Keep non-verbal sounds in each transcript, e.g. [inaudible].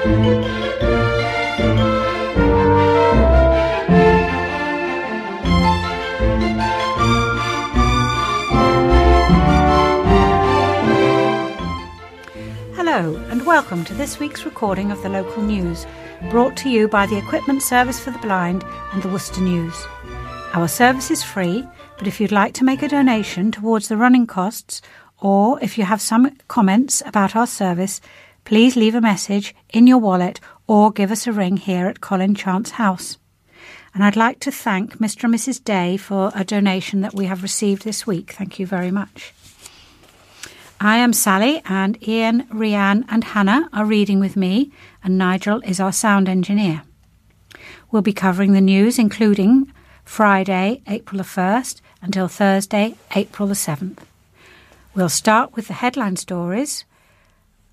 Hello, and welcome to this week's recording of the local news, brought to you by the Equipment Service for the Blind and the Worcester News. Our service is free, but if you'd like to make a donation towards the running costs, or if you have some comments about our service, please leave a message in your wallet or give us a ring here at Colin Chance House. And I'd like to thank Mr. and Mrs. Day for a donation that we have received this week. Thank you very much. I am Sally, and Ian, Rianne, and Hannah are reading with me, and Nigel is our sound engineer. We'll be covering the news, including Friday, April the 1st, until Thursday, April the 7th. We'll start with the headline stories,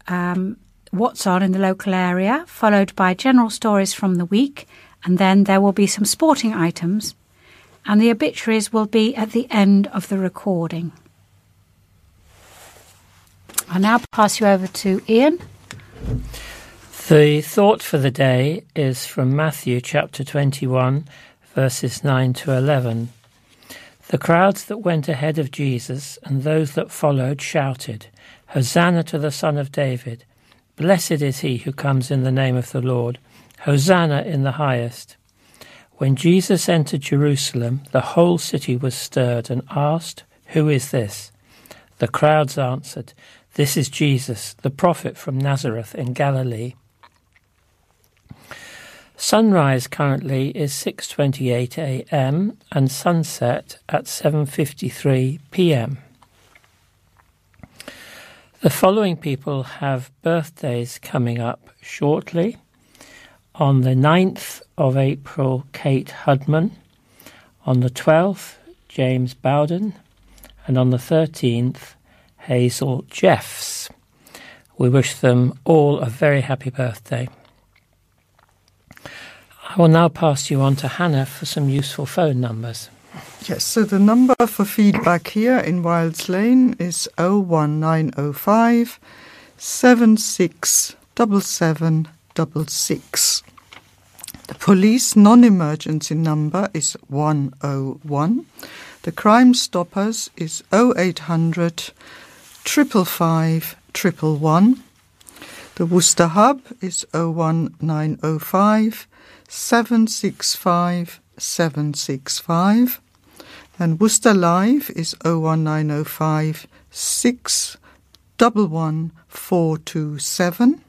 um, what's on in the local area, followed by general stories from the week, and then there will be some sporting items, and the obituaries will be at the end of the recording. I'll now pass you over to Ian. The thought for the day is from Matthew chapter 21, verses 9 to 11. The crowds that went ahead of Jesus and those that followed shouted, Hosanna to the Son of David! Blessed is he who comes in the name of the Lord! Hosanna in the highest! When Jesus entered Jerusalem, the whole city was stirred and asked, Who is this? The crowds answered, this is Jesus, the prophet from Nazareth in Galilee. Sunrise currently is 6:28 a.m. and sunset at 7:53 p.m. The following people have birthdays coming up shortly. On the 9th of April, Kate Hudman. On the 12th, James Bowden. And on the 13th, Hazel Jeffs. We wish them all a very happy birthday. I will now pass you on to Hannah for some useful phone numbers. Yes, so the number for feedback here in Wylds Lane is 01905 767766. The police non emergency number is 101. The Crime Stoppers is 0800 triple five triple one. The Worcester Hub is 01905 765 765. And Worcester Live is 01905 611 427.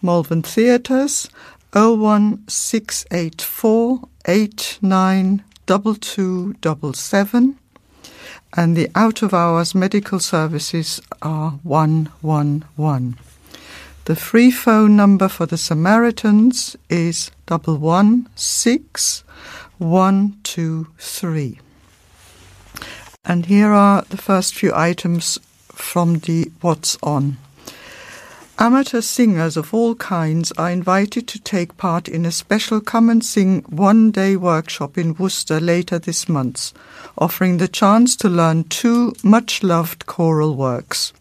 Malvern Theatres 01684 892277 and the out of hours medical services are 111. The free phone number for the Samaritans is double one six one two three. And here are the first few items from the What's On. Amateur singers of all kinds are invited to take part in a special Come and Sing one day workshop in Worcester later this month, offering the chance to learn two much loved choral works.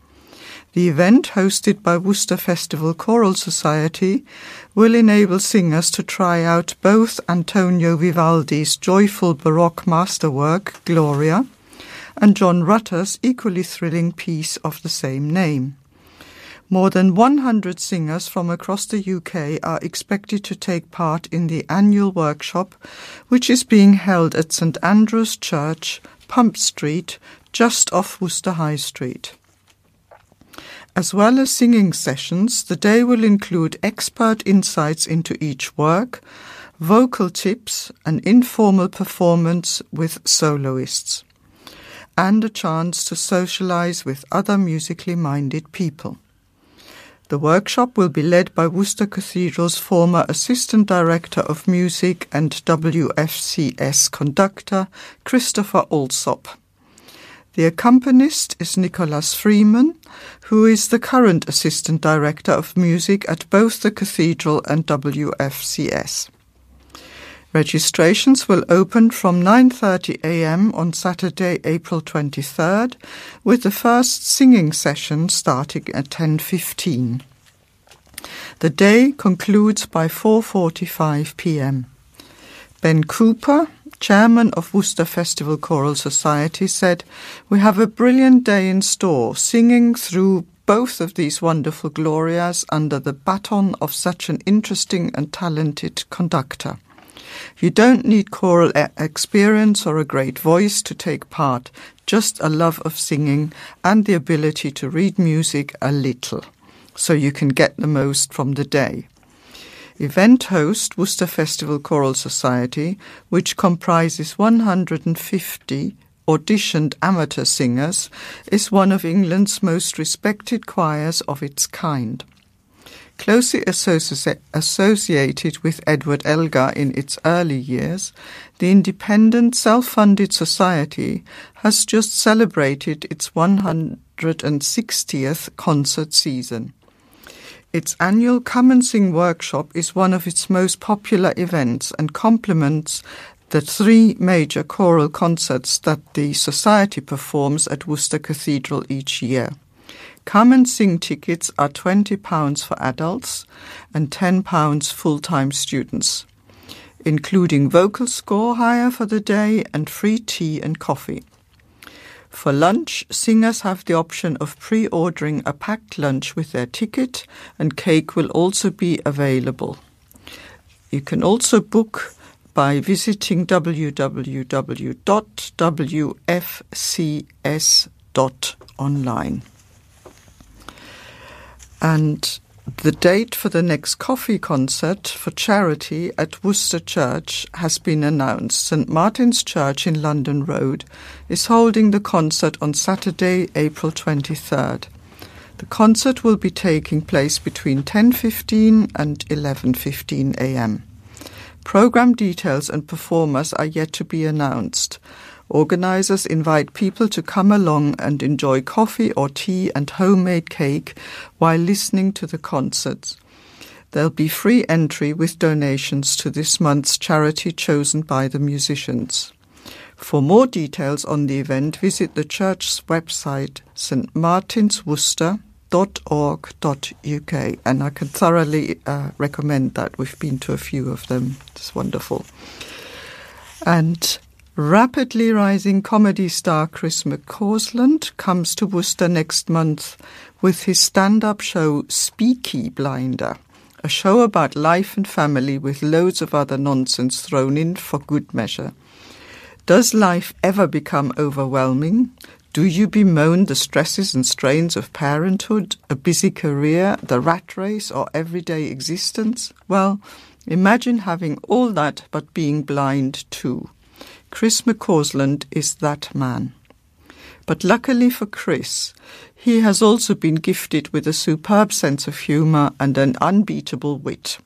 The event, hosted by Worcester Festival Choral Society, will enable singers to try out both Antonio Vivaldi's joyful Baroque masterwork, Gloria, and John Rutter's equally thrilling piece of the same name. More than 100 singers from across the UK are expected to take part in the annual workshop, which is being held at St Andrew's Church, Pump Street, just off Worcester High Street. As well as singing sessions, the day will include expert insights into each work, vocal tips, and informal performance with soloists, and a chance to socialize with other musically minded people. The workshop will be led by Worcester Cathedral's former Assistant Director of Music and WFCS conductor, Christopher Allsop. The accompanist is Nicholas Freeman, who is the current Assistant Director of Music at both the Cathedral and WFCS. Registrations will open from 9:30 a.m. on Saturday, April 23rd, with the first singing session starting at 10:15. The day concludes by 4:45 p.m. Ben Cooper, chairman of Worcester Festival Choral Society, said, "We have a brilliant day in store, singing through both of these wonderful glorias under the baton of such an interesting and talented conductor. You don't need choral experience or a great voice to take part, just a love of singing and the ability to read music a little, so you can get the most from the day. Event host Worcester Festival Choral Society, which comprises 150 auditioned amateur singers, is one of England's most respected choirs of its kind. Closely associ- associated with Edward Elgar in its early years, the independent, self funded society has just celebrated its 160th concert season. Its annual Come and Sing workshop is one of its most popular events and complements the three major choral concerts that the Society performs at Worcester Cathedral each year. Come and Sing tickets are £20 for adults and £10 full time students, including vocal score hire for the day and free tea and coffee. For lunch, singers have the option of pre ordering a packed lunch with their ticket, and cake will also be available. You can also book by visiting www.wfcs.online. And the date for the next coffee concert for charity at Worcester Church has been announced. St Martin's Church in London Road is holding the concert on Saturday, April 23rd. The concert will be taking place between 10:15 and 11:15 a.m. Program details and performers are yet to be announced. Organisers invite people to come along and enjoy coffee or tea and homemade cake while listening to the concerts. There'll be free entry with donations to this month's charity chosen by the musicians. For more details on the event, visit the church's website, stmartinsworcester.org.uk, and I can thoroughly uh, recommend that. We've been to a few of them. It's wonderful. And Rapidly rising comedy star Chris McCausland comes to Worcester next month with his stand up show Speaky Blinder, a show about life and family with loads of other nonsense thrown in for good measure. Does life ever become overwhelming? Do you bemoan the stresses and strains of parenthood, a busy career, the rat race, or everyday existence? Well, imagine having all that but being blind too. Chris McCausland is that man. But luckily for Chris, he has also been gifted with a superb sense of humour and an unbeatable wit.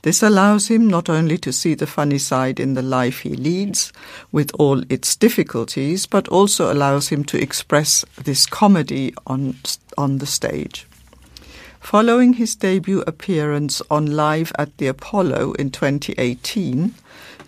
This allows him not only to see the funny side in the life he leads, with all its difficulties, but also allows him to express this comedy on, on the stage. Following his debut appearance on Live at the Apollo in 2018,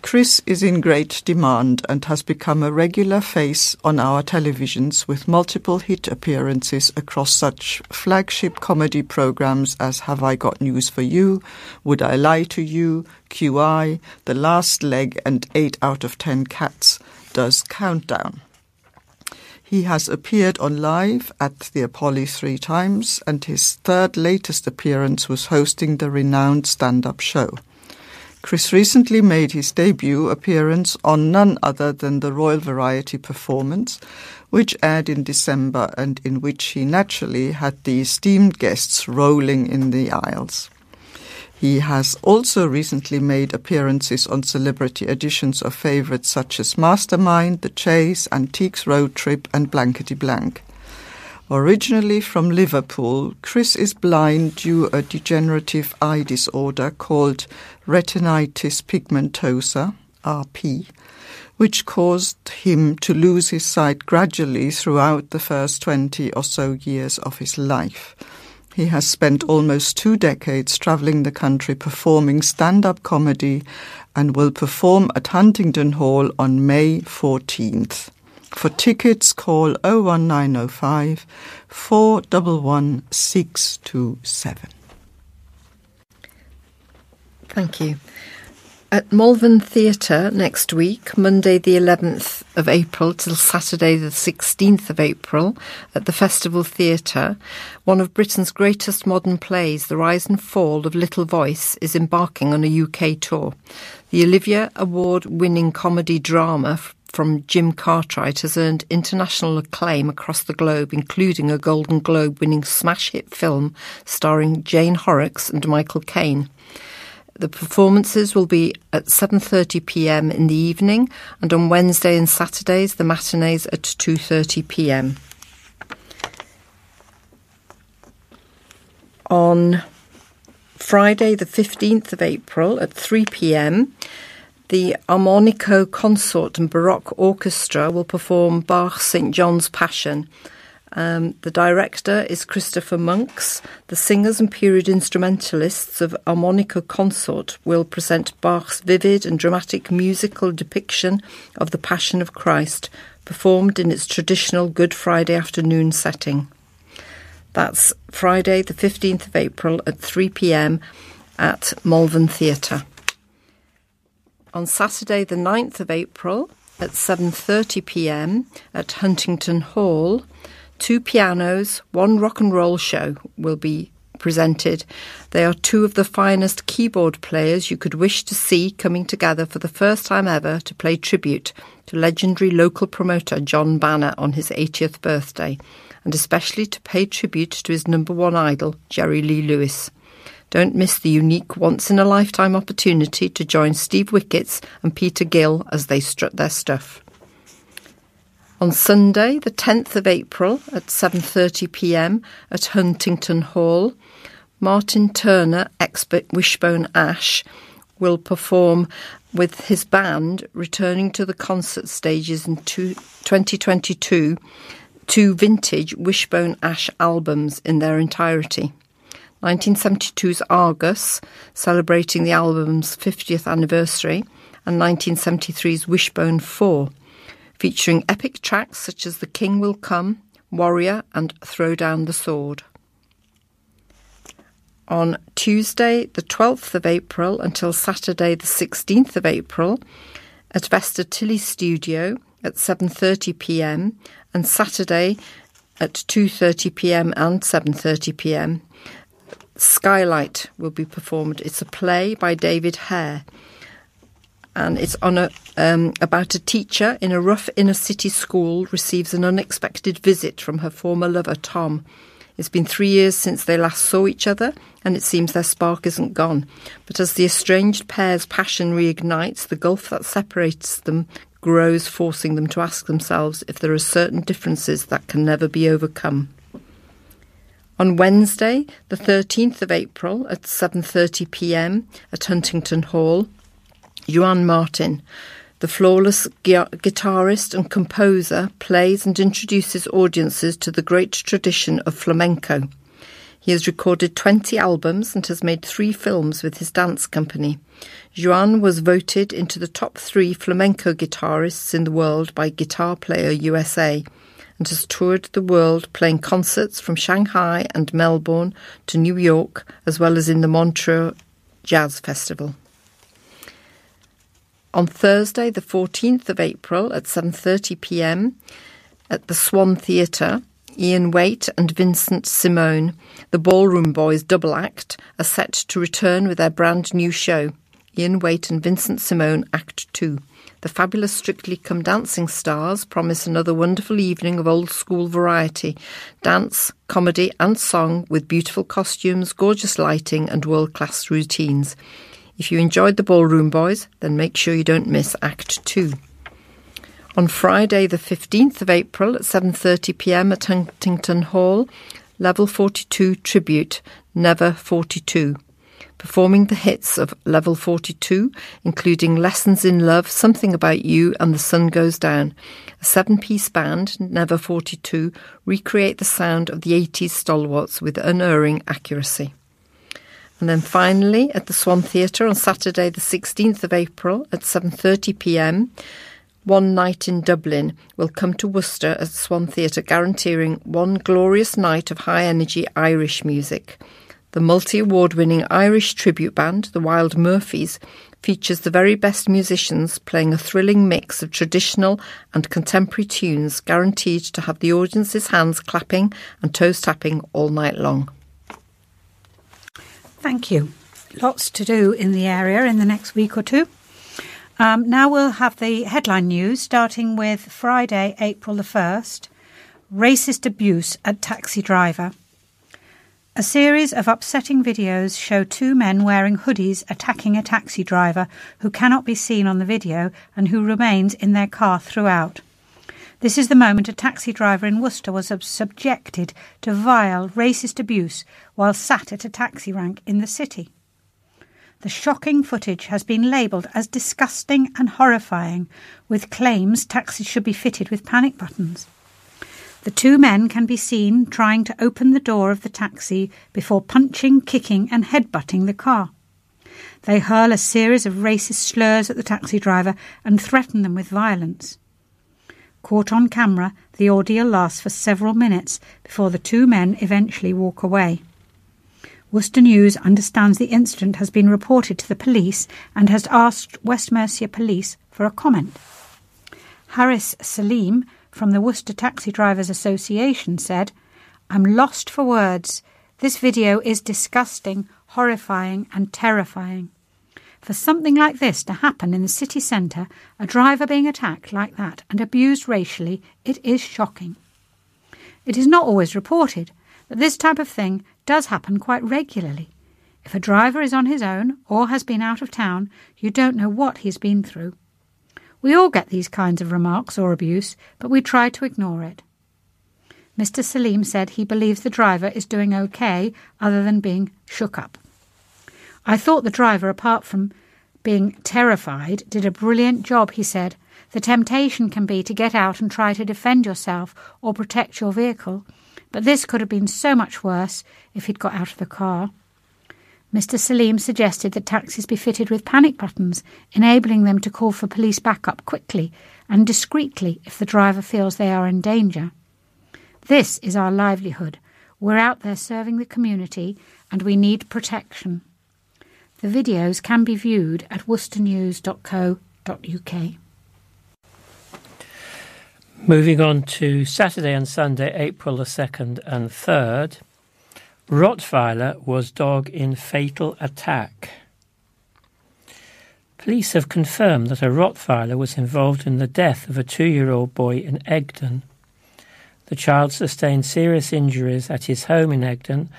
Chris is in great demand and has become a regular face on our televisions with multiple hit appearances across such flagship comedy programs as Have I Got News for You, Would I Lie to You, QI, The Last Leg, and 8 out of 10 Cats does Countdown. He has appeared on live at the Apollo three times, and his third latest appearance was hosting the renowned stand up show. Chris recently made his debut appearance on none other than the Royal Variety performance, which aired in December and in which he naturally had the esteemed guests rolling in the aisles. He has also recently made appearances on celebrity editions of favourites such as Mastermind, The Chase, Antiques Road Trip, and Blankety Blank. Originally from Liverpool, Chris is blind due a degenerative eye disorder called retinitis pigmentosa, RP, which caused him to lose his sight gradually throughout the first 20 or so years of his life. He has spent almost two decades travelling the country performing stand up comedy and will perform at Huntingdon Hall on May 14th. For tickets, call 01905 411 627. Thank you. At Malvern Theatre next week, Monday the 11th of April till Saturday the 16th of April, at the Festival Theatre, one of Britain's greatest modern plays, The Rise and Fall of Little Voice, is embarking on a UK tour. The Olivier Award winning comedy drama from Jim Cartwright has earned international acclaim across the globe, including a Golden Globe winning smash hit film starring Jane Horrocks and Michael Caine. The performances will be at 7:30 p.m. in the evening and on Wednesday and Saturdays the matinees at 2:30 p.m. On Friday the 15th of April at 3 p.m. The Armonico Consort and Baroque Orchestra will perform Bach's St. John's Passion um, the director is Christopher Monks. The singers and period instrumentalists of Armonico Consort will present Bach's vivid and dramatic musical depiction of the Passion of Christ, performed in its traditional Good Friday afternoon setting. That's Friday, the 15th of April at 3 pm at Malvern Theatre. On Saturday, the 9th of April at 7:30 p.m. at Huntingdon Hall, two pianos, one rock and roll show will be presented. They are two of the finest keyboard players you could wish to see coming together for the first time ever to play tribute to legendary local promoter John Banner on his 80th birthday, and especially to pay tribute to his number one idol, Jerry Lee Lewis. Don't miss the unique once in a lifetime opportunity to join Steve Wickets and Peter Gill as they strut their stuff. On Sunday, the 10th of April at 7:30 p.m. at Huntingdon Hall, Martin Turner, expert Wishbone Ash, will perform with his band returning to the concert stages in two, 2022 two vintage Wishbone Ash albums in their entirety. 1972's Argus, celebrating the album's 50th anniversary, and 1973's Wishbone 4, featuring epic tracks such as The King Will Come, Warrior, and Throw Down the Sword. On Tuesday, the 12th of April, until Saturday, the 16th of April, at Vesta Tilley Studio at 7:30 p.m. and Saturday at 2:30 p.m. and 7:30 p.m. Skylight will be performed. It's a play by David Hare and it's on a um, about a teacher in a rough inner city school receives an unexpected visit from her former lover Tom. It's been three years since they last saw each other, and it seems their spark isn't gone. But as the estranged pair's passion reignites, the gulf that separates them grows, forcing them to ask themselves if there are certain differences that can never be overcome. On Wednesday, the 13th of April at 7:30 p.m. at Huntingdon Hall, Juan Martin, the flawless guitarist and composer, plays and introduces audiences to the great tradition of flamenco. He has recorded 20 albums and has made three films with his dance company. Juan was voted into the top three flamenco guitarists in the world by Guitar Player USA and has toured the world playing concerts from Shanghai and Melbourne to New York, as well as in the Montreux Jazz Festival. On Thursday, the 14th of April at 7:30 p.m. at the Swan Theatre, Ian Waite and Vincent Simone, the Ballroom Boys double act, are set to return with their brand new show. Ian Waite and Vincent Simone Act 2. The fabulous Strictly Come Dancing stars promise another wonderful evening of old school variety dance, comedy, and song with beautiful costumes, gorgeous lighting, and world class routines. If you enjoyed the Ballroom Boys, then make sure you don't miss Act 2. On Friday the 15th of April at 7:30 p.m. at Huntingdon Hall, Level 42 tribute Never 42. Performing the hits of Level 42, including Lessons in Love, Something About You, and The Sun Goes Down. A seven piece band, Never 42, recreate the sound of the 80s stalwarts with unerring accuracy. And then finally at the Swan Theatre on Saturday the 16th of April at 7:30 p.m. One Night in Dublin will come to Worcester at Swan Theatre guaranteeing one glorious night of high energy Irish music. The multi award winning Irish tribute band, the Wild Murphys, features the very best musicians playing a thrilling mix of traditional and contemporary tunes, guaranteed to have the audience's hands clapping and toes tapping all night long. Thank you. Lots to do in the area in the next week or two. Um, now we'll have the headline news starting with Friday, April the 1st Racist Abuse at Taxi Driver. A series of upsetting videos show two men wearing hoodies attacking a taxi driver who cannot be seen on the video and who remains in their car throughout. This is the moment a taxi driver in Worcester was subjected to vile, racist abuse while sat at a taxi rank in the city. The shocking footage has been labelled as disgusting and horrifying, with claims taxis should be fitted with panic buttons. The two men can be seen trying to open the door of the taxi before punching, kicking, and headbutting the car. They hurl a series of racist slurs at the taxi driver and threaten them with violence. Caught on camera, the ordeal lasts for several minutes before the two men eventually walk away. Worcester News understands the incident has been reported to the police and has asked West Mercia Police for a comment. Harris Salim, from the Worcester Taxi Drivers Association said, I'm lost for words. This video is disgusting, horrifying, and terrifying. For something like this to happen in the city centre, a driver being attacked like that and abused racially, it is shocking. It is not always reported, but this type of thing does happen quite regularly. If a driver is on his own or has been out of town, you don't know what he's been through. We all get these kinds of remarks or abuse, but we try to ignore it. Mr. Salim said he believes the driver is doing okay other than being shook up. I thought the driver, apart from being terrified, did a brilliant job, he said. The temptation can be to get out and try to defend yourself or protect your vehicle, but this could have been so much worse if he'd got out of the car. Mr. Salim suggested that taxis be fitted with panic buttons, enabling them to call for police backup quickly and discreetly if the driver feels they are in danger. This is our livelihood. We're out there serving the community and we need protection. The videos can be viewed at worcesternews.co.uk. Moving on to Saturday and Sunday, April the 2nd and 3rd. Rottweiler was dog in fatal attack. Police have confirmed that a Rottweiler was involved in the death of a two year old boy in Egdon. The child sustained serious injuries at his home in Egdon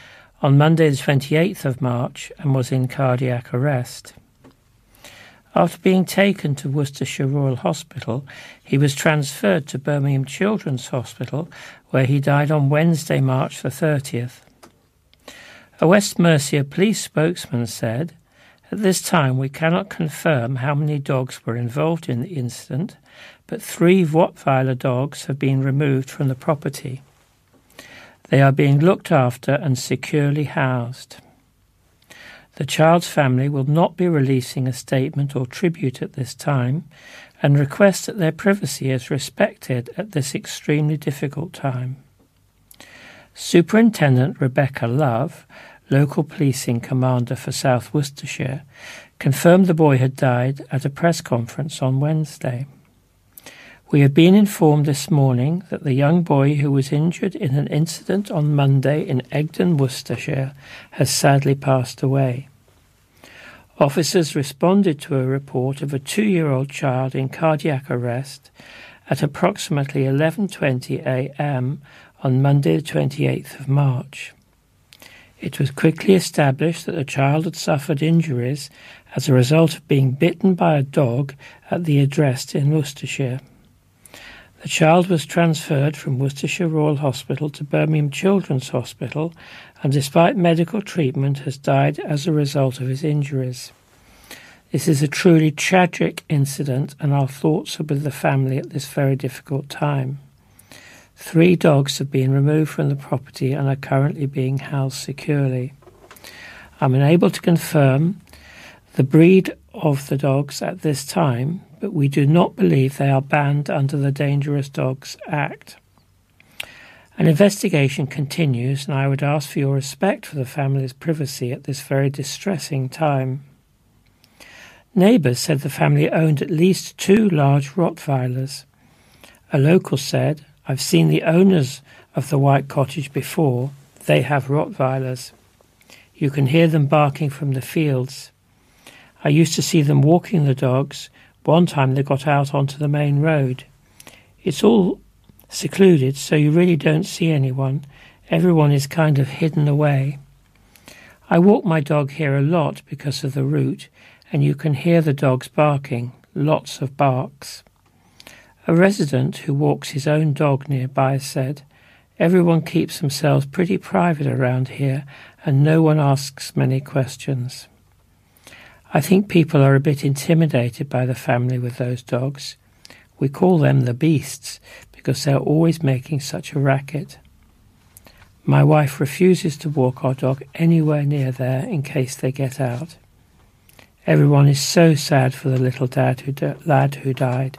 on Monday, the 28th of March, and was in cardiac arrest. After being taken to Worcestershire Royal Hospital, he was transferred to Birmingham Children's Hospital, where he died on Wednesday, March the 30th. A West Mercia police spokesman said, At this time, we cannot confirm how many dogs were involved in the incident, but three Rottweiler dogs have been removed from the property. They are being looked after and securely housed. The child's family will not be releasing a statement or tribute at this time and request that their privacy is respected at this extremely difficult time. Superintendent Rebecca Love, local policing commander for South Worcestershire, confirmed the boy had died at a press conference on Wednesday. We have been informed this morning that the young boy who was injured in an incident on Monday in Egdon, Worcestershire, has sadly passed away. Officers responded to a report of a two-year-old child in cardiac arrest at approximately 11:20 a.m on Monday, the 28th of March. It was quickly established that the child had suffered injuries as a result of being bitten by a dog at the address in Worcestershire. The child was transferred from Worcestershire Royal Hospital to Birmingham Children's Hospital and, despite medical treatment, has died as a result of his injuries. This is a truly tragic incident, and our thoughts are with the family at this very difficult time. Three dogs have been removed from the property and are currently being housed securely. I'm unable to confirm the breed of the dogs at this time, but we do not believe they are banned under the Dangerous Dogs Act. An investigation continues, and I would ask for your respect for the family's privacy at this very distressing time. Neighbours said the family owned at least two large Rottweilers. A local said, I've seen the owners of the white cottage before. They have Rottweilers. You can hear them barking from the fields. I used to see them walking the dogs. One time they got out onto the main road. It's all secluded, so you really don't see anyone. Everyone is kind of hidden away. I walk my dog here a lot because of the route, and you can hear the dogs barking, lots of barks. A resident who walks his own dog nearby said, Everyone keeps themselves pretty private around here, and no one asks many questions. I think people are a bit intimidated by the family with those dogs. We call them the beasts because they're always making such a racket. My wife refuses to walk our dog anywhere near there in case they get out. Everyone is so sad for the little dad who lad who died.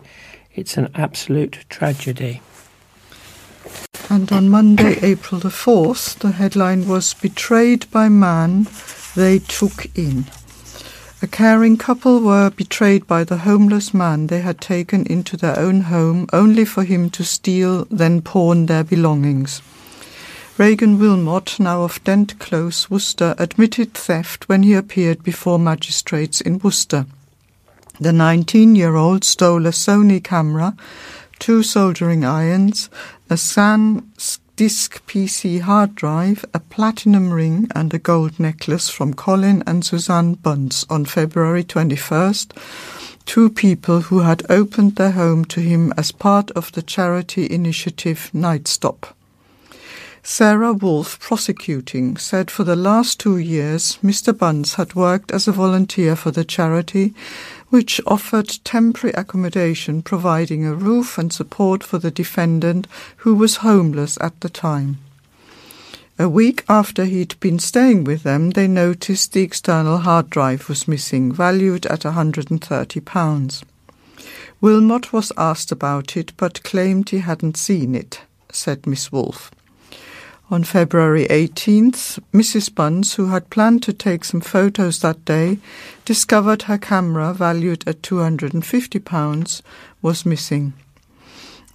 It's an absolute tragedy. And on Monday, April the 4th, the headline was Betrayed by Man They Took In. A caring couple were betrayed by the homeless man they had taken into their own home only for him to steal, then pawn their belongings. Regan Wilmot, now of Dent Close, Worcester, admitted theft when he appeared before magistrates in Worcester. The 19 year old stole a Sony camera, two soldering irons, a SAN disk PC hard drive, a platinum ring, and a gold necklace from Colin and Suzanne Bunce on February 21st, two people who had opened their home to him as part of the charity initiative Night Stop. Sarah Wolf, prosecuting, said for the last two years Mr. Bunce had worked as a volunteer for the charity, which offered temporary accommodation, providing a roof and support for the defendant who was homeless at the time. A week after he'd been staying with them, they noticed the external hard drive was missing, valued at £130. Wilmot was asked about it, but claimed he hadn't seen it, said Miss Wolfe. On February 18th, Mrs. Bunce, who had planned to take some photos that day, discovered her camera, valued at £250, was missing.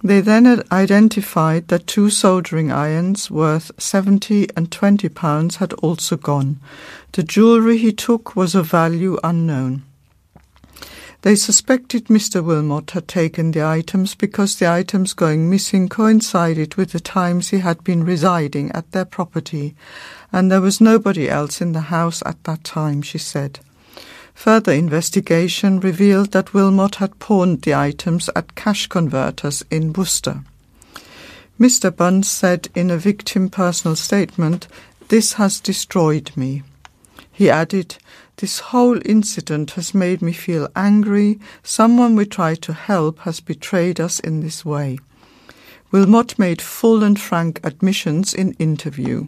They then identified that two soldering irons worth 70 and 20 pounds had also gone. The jewellery he took was of value unknown. They suspected Mr. Wilmot had taken the items because the items going missing coincided with the times he had been residing at their property, and there was nobody else in the house at that time, she said. Further investigation revealed that Wilmot had pawned the items at cash converters in Worcester. Mr. Bunce said in a victim personal statement, This has destroyed me. He added, This whole incident has made me feel angry. Someone we tried to help has betrayed us in this way. Wilmot made full and frank admissions in interview.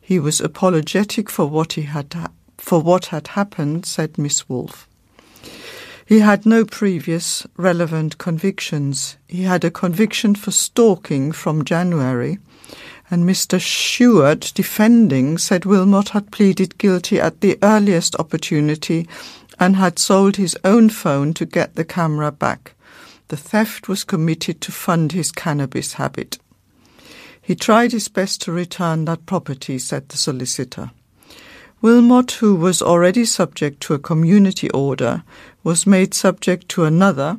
He was apologetic for what he had for what had happened, said Miss Wolfe. He had no previous relevant convictions. He had a conviction for stalking from January, and Mr. Stewart, defending, said Wilmot had pleaded guilty at the earliest opportunity and had sold his own phone to get the camera back. The theft was committed to fund his cannabis habit. He tried his best to return that property, said the solicitor. Wilmot, who was already subject to a community order, was made subject to another,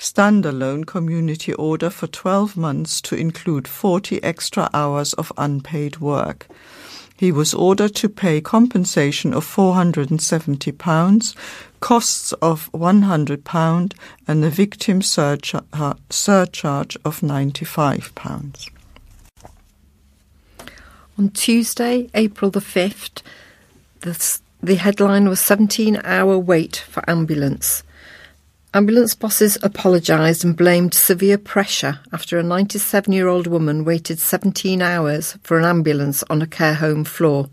standalone community order for 12 months to include 40 extra hours of unpaid work. He was ordered to pay compensation of £470, costs of £100, and a victim uh, surcharge of £95. On Tuesday, April the 5th, the, the headline was 17 hour wait for ambulance. Ambulance bosses apologised and blamed severe pressure after a 97 year old woman waited 17 hours for an ambulance on a care home floor.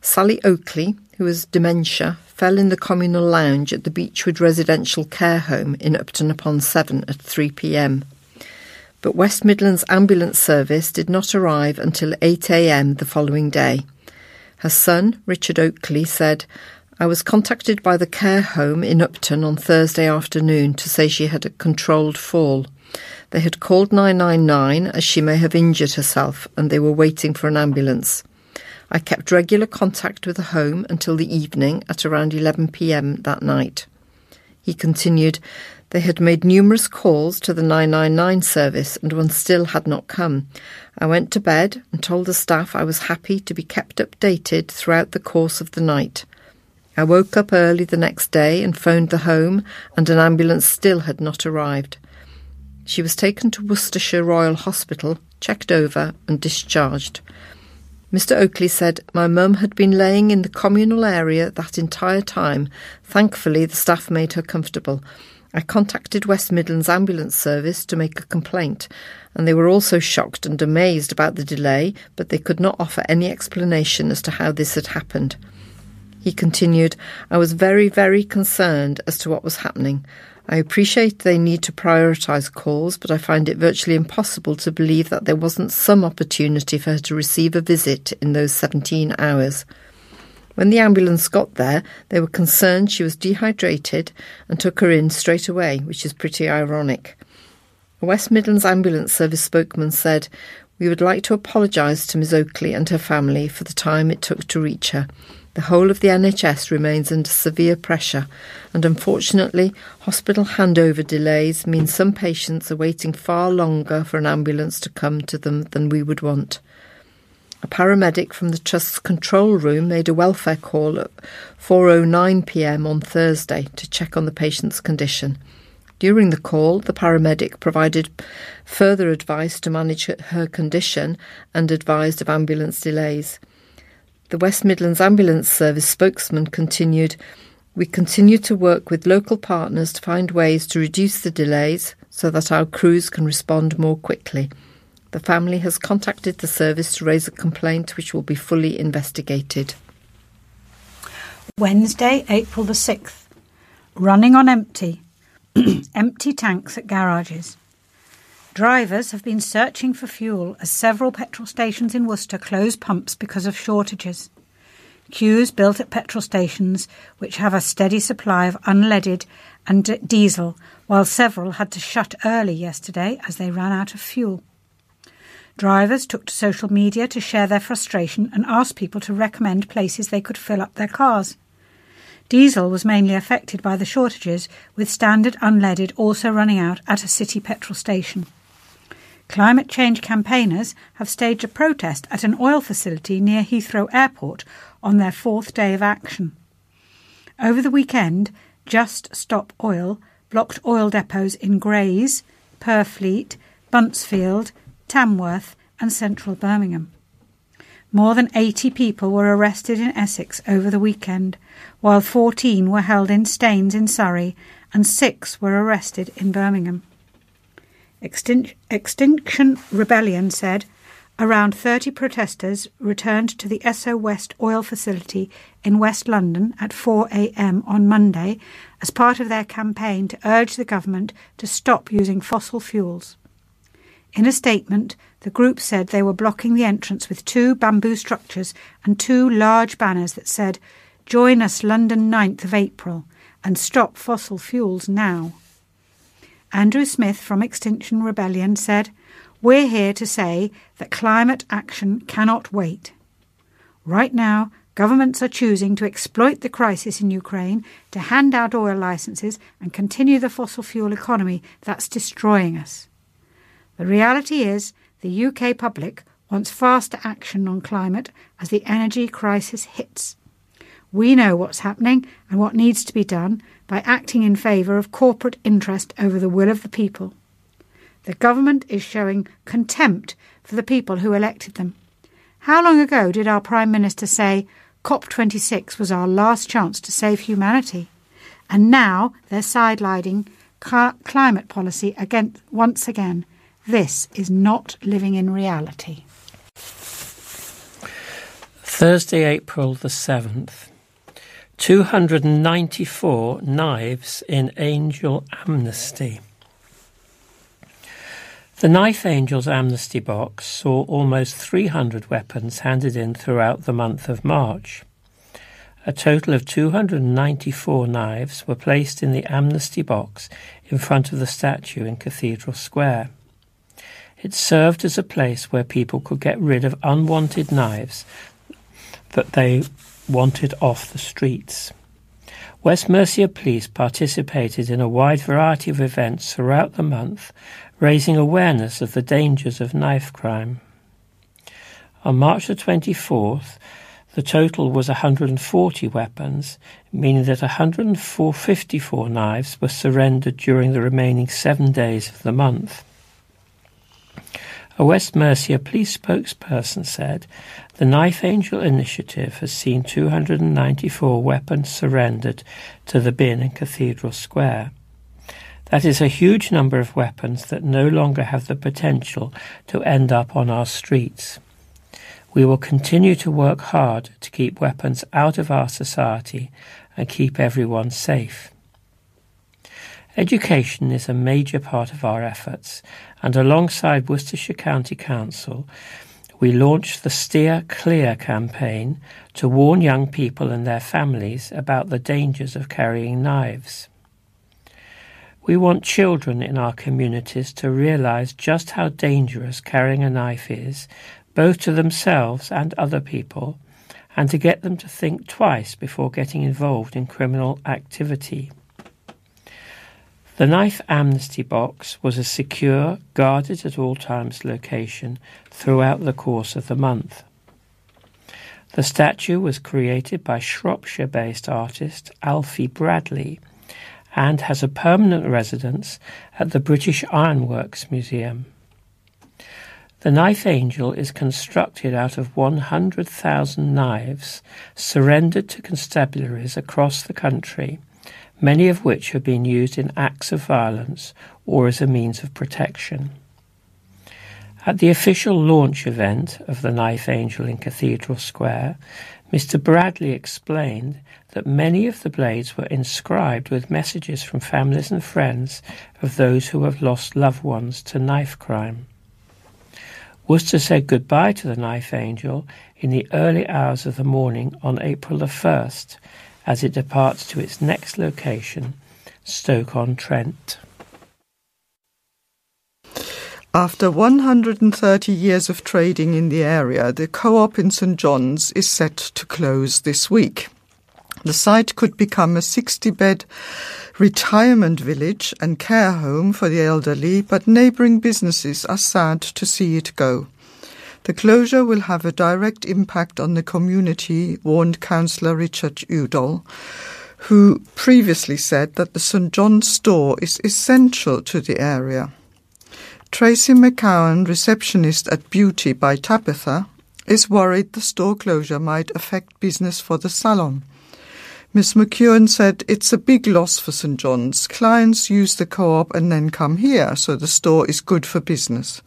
Sally Oakley, who has dementia, fell in the communal lounge at the Beechwood Residential Care Home in Upton upon Severn at 3 pm. but West Midlands Ambulance Service did not arrive until 8am the following day. Her son, Richard Oakley, said, I was contacted by the care home in Upton on Thursday afternoon to say she had a controlled fall. They had called 999 as she may have injured herself and they were waiting for an ambulance. I kept regular contact with the home until the evening at around 11pm that night. He continued, they had made numerous calls to the 999 service and one still had not come. I went to bed and told the staff I was happy to be kept updated throughout the course of the night. I woke up early the next day and phoned the home, and an ambulance still had not arrived. She was taken to Worcestershire Royal Hospital, checked over, and discharged. Mr. Oakley said, My mum had been laying in the communal area that entire time. Thankfully, the staff made her comfortable. I contacted West Midlands Ambulance Service to make a complaint, and they were also shocked and amazed about the delay, but they could not offer any explanation as to how this had happened. He continued, I was very, very concerned as to what was happening. I appreciate they need to prioritise calls, but I find it virtually impossible to believe that there wasn't some opportunity for her to receive a visit in those 17 hours. When the ambulance got there, they were concerned she was dehydrated and took her in straight away, which is pretty ironic. A West Midlands Ambulance Service spokesman said, We would like to apologise to Ms Oakley and her family for the time it took to reach her. The whole of the NHS remains under severe pressure, and unfortunately, hospital handover delays mean some patients are waiting far longer for an ambulance to come to them than we would want. A paramedic from the Trust's control room made a welfare call at 4:09 p.m. on Thursday to check on the patient's condition. During the call, the paramedic provided further advice to manage her condition and advised of ambulance delays. The West Midlands Ambulance Service spokesman continued, We continue to work with local partners to find ways to reduce the delays so that our crews can respond more quickly. The family has contacted the service to raise a complaint which will be fully investigated. Wednesday, April the 6th. Running on empty. [clears throat] empty tanks at garages. Drivers have been searching for fuel as several petrol stations in Worcester close pumps because of shortages. Queues built at petrol stations, which have a steady supply of unleaded and d- diesel, while several had to shut early yesterday as they ran out of fuel. Drivers took to social media to share their frustration and asked people to recommend places they could fill up their cars. Diesel was mainly affected by the shortages, with standard unleaded also running out at a city petrol station. Climate change campaigners have staged a protest at an oil facility near Heathrow Airport on their fourth day of action. Over the weekend, Just Stop Oil blocked oil depots in Grays, Purfleet, Buncefield, Tamworth, and central Birmingham. More than 80 people were arrested in Essex over the weekend, while 14 were held in Staines in Surrey and six were arrested in Birmingham. Extinction Rebellion said around 30 protesters returned to the Esso West oil facility in West London at 4 a.m. on Monday as part of their campaign to urge the government to stop using fossil fuels. In a statement, the group said they were blocking the entrance with two bamboo structures and two large banners that said, Join us London 9th of April and stop fossil fuels now. Andrew Smith from Extinction Rebellion said, We're here to say that climate action cannot wait. Right now, governments are choosing to exploit the crisis in Ukraine to hand out oil licenses and continue the fossil fuel economy that's destroying us. The reality is, the UK public wants faster action on climate as the energy crisis hits. We know what's happening and what needs to be done by acting in favour of corporate interest over the will of the people. The government is showing contempt for the people who elected them. How long ago did our Prime Minister say COP26 was our last chance to save humanity? And now they're sidelining climate policy again, once again. This is not living in reality. Thursday, April the 7th. 294 knives in Angel Amnesty. The Knife Angels Amnesty Box saw almost 300 weapons handed in throughout the month of March. A total of 294 knives were placed in the amnesty box in front of the statue in Cathedral Square. It served as a place where people could get rid of unwanted knives that they wanted off the streets. West Mercia Police participated in a wide variety of events throughout the month, raising awareness of the dangers of knife crime. On March the 24th, the total was 140 weapons, meaning that 154 knives were surrendered during the remaining seven days of the month. A West Mercia police spokesperson said the Knife Angel initiative has seen 294 weapons surrendered to the bin in Cathedral Square. That is a huge number of weapons that no longer have the potential to end up on our streets. We will continue to work hard to keep weapons out of our society and keep everyone safe. Education is a major part of our efforts, and alongside Worcestershire County Council, we launched the Steer Clear campaign to warn young people and their families about the dangers of carrying knives. We want children in our communities to realize just how dangerous carrying a knife is both to themselves and other people, and to get them to think twice before getting involved in criminal activity. The knife amnesty box was a secure, guarded at all times location throughout the course of the month. The statue was created by Shropshire based artist Alfie Bradley and has a permanent residence at the British Ironworks Museum. The knife angel is constructed out of 100,000 knives surrendered to constabularies across the country, many of which have been used in acts of violence or as a means of protection. At the official launch event of the Knife Angel in Cathedral Square, Mr. Bradley explained that many of the blades were inscribed with messages from families and friends of those who have lost loved ones to knife crime. Worcester said goodbye to the Knife Angel in the early hours of the morning on April the 1st as it departs to its next location, Stoke-on-Trent. After 130 years of trading in the area, the co-op in St John's is set to close this week. The site could become a 60-bed retirement village and care home for the elderly, but neighbouring businesses are sad to see it go. The closure will have a direct impact on the community, warned Councillor Richard Udall, who previously said that the St John's store is essential to the area. Tracy McCowan, receptionist at Beauty by Tabitha, is worried the store closure might affect business for the salon. Miss McEwen said it's a big loss for St John's. Clients use the co-op and then come here, so the store is good for business.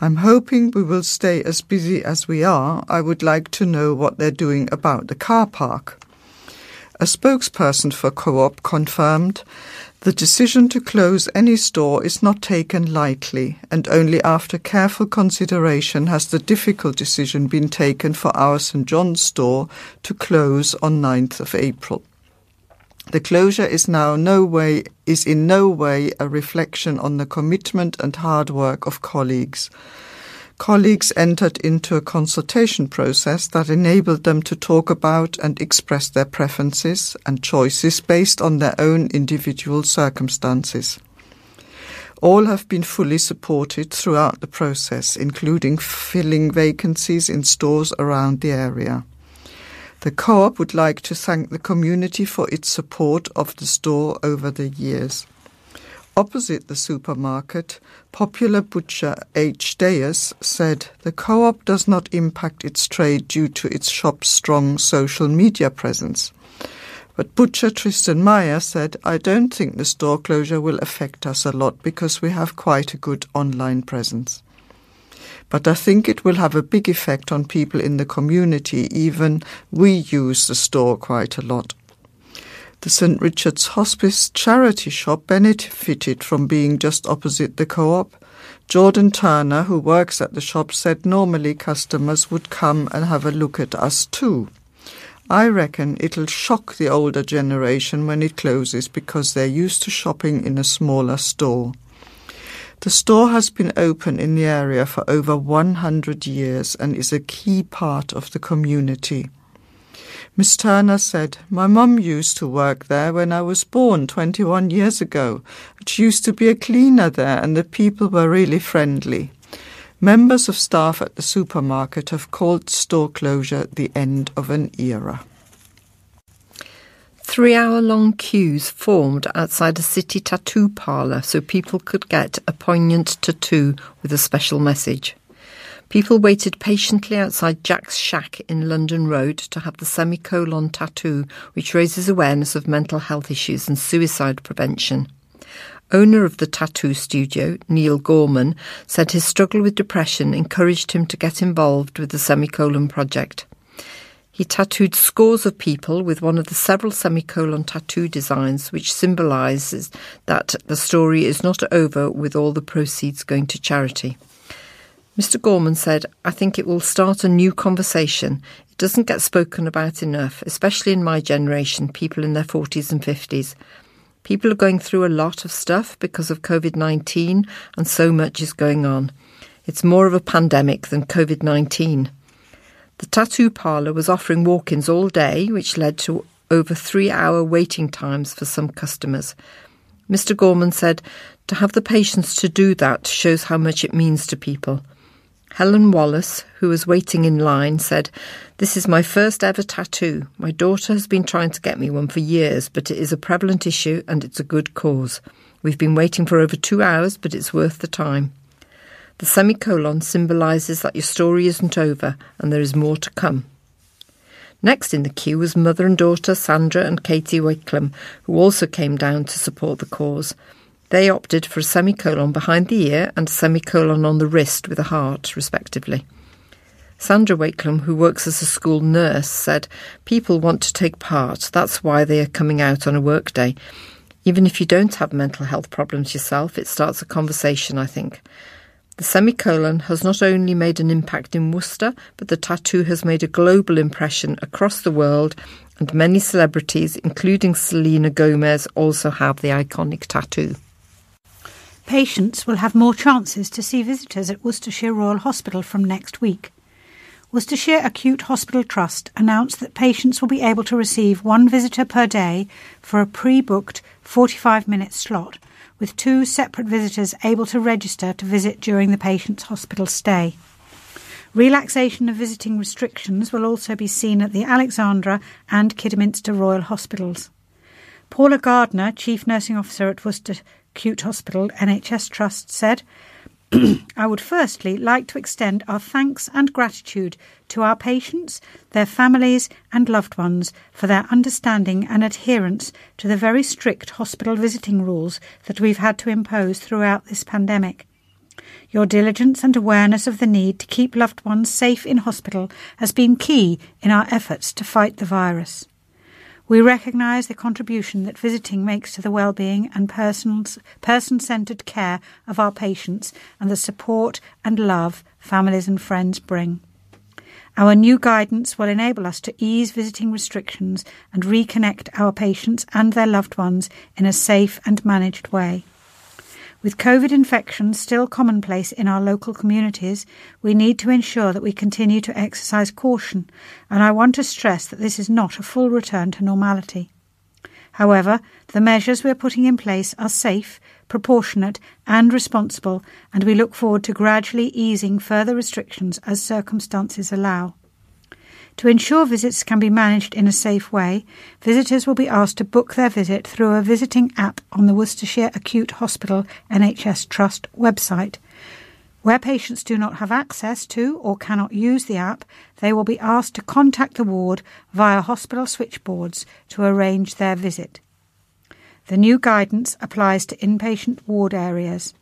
I'm hoping we will stay as busy as we are. I would like to know what they're doing about the car park. A spokesperson for Co-op confirmed the decision to close any store is not taken lightly, and only after careful consideration has the difficult decision been taken for our St John's store to close on 9th of April. The closure is now no way is in no way a reflection on the commitment and hard work of colleagues colleagues entered into a consultation process that enabled them to talk about and express their preferences and choices based on their own individual circumstances. All have been fully supported throughout the process, including filling vacancies in stores around the area. The co-op would like to thank the community for its support of the store over the years. Opposite the supermarket, popular butcher H. Deus said the co-op does not impact its trade due to its shop's strong social media presence. But butcher Tristan Meyer said, I don't think the store closure will affect us a lot because we have quite a good online presence. But I think it will have a big effect on people in the community, even we use the store quite a lot. The St. Richard's Hospice charity shop benefited from being just opposite the co-op. Jordan Turner, who works at the shop, said normally customers would come and have a look at us too. I reckon it'll shock the older generation when it closes because they're used to shopping in a smaller store. The store has been open in the area for over 100 years and is a key part of the community. Miss Turner said, My mum used to work there when I was born 21 years ago. She used to be a cleaner there and the people were really friendly. Members of staff at the supermarket have called store closure the end of an era. Three hour long queues formed outside a city tattoo parlour so people could get a poignant tattoo with a special message. People waited patiently outside Jack's shack in London Road to have the semicolon tattoo, which raises awareness of mental health issues and suicide prevention. Owner of the tattoo studio, Neil Gorman, said his struggle with depression encouraged him to get involved with the Semicolon project. He tattooed scores of people with one of the several semicolon tattoo designs, which symbolises that the story is not over with all the proceeds going to charity. Mr. Gorman said, I think it will start a new conversation. It doesn't get spoken about enough, especially in my generation, people in their 40s and 50s. People are going through a lot of stuff because of COVID 19, and so much is going on. It's more of a pandemic than COVID 19. The tattoo parlour was offering walk ins all day, which led to over three hour waiting times for some customers. Mr. Gorman said, To have the patience to do that shows how much it means to people. Helen Wallace, who was waiting in line, said, This is my first ever tattoo. My daughter has been trying to get me one for years, but it is a prevalent issue and it's a good cause. We've been waiting for over two hours, but it's worth the time. The semicolon symbolises that your story isn't over and there is more to come. Next in the queue was mother and daughter Sandra and Katie Wakeham, who also came down to support the cause. They opted for a semicolon behind the ear and a semicolon on the wrist with a heart, respectively. Sandra Wakeham, who works as a school nurse, said, People want to take part. That's why they are coming out on a workday. Even if you don't have mental health problems yourself, it starts a conversation, I think. The semicolon has not only made an impact in Worcester, but the tattoo has made a global impression across the world, and many celebrities, including Selena Gomez, also have the iconic tattoo. Patients will have more chances to see visitors at Worcestershire Royal Hospital from next week. Worcestershire Acute Hospital Trust announced that patients will be able to receive one visitor per day for a pre booked 45 minute slot with two separate visitors able to register to visit during the patient's hospital stay. Relaxation of visiting restrictions will also be seen at the Alexandra and Kidderminster Royal Hospitals. Paula Gardner, Chief Nursing Officer at Worcester Acute Hospital NHS Trust, said, I would firstly like to extend our thanks and gratitude to our patients, their families, and loved ones for their understanding and adherence to the very strict hospital visiting rules that we've had to impose throughout this pandemic. Your diligence and awareness of the need to keep loved ones safe in hospital has been key in our efforts to fight the virus. We recognise the contribution that visiting makes to the well-being and person-centred care of our patients and the support and love families and friends bring. Our new guidance will enable us to ease visiting restrictions and reconnect our patients and their loved ones in a safe and managed way. With COVID infections still commonplace in our local communities, we need to ensure that we continue to exercise caution, and I want to stress that this is not a full return to normality. However, the measures we are putting in place are safe, proportionate, and responsible, and we look forward to gradually easing further restrictions as circumstances allow. To ensure visits can be managed in a safe way, visitors will be asked to book their visit through a visiting app on the Worcestershire Acute Hospital NHS Trust website. Where patients do not have access to or cannot use the app, they will be asked to contact the ward via hospital switchboards to arrange their visit. The new guidance applies to inpatient ward areas.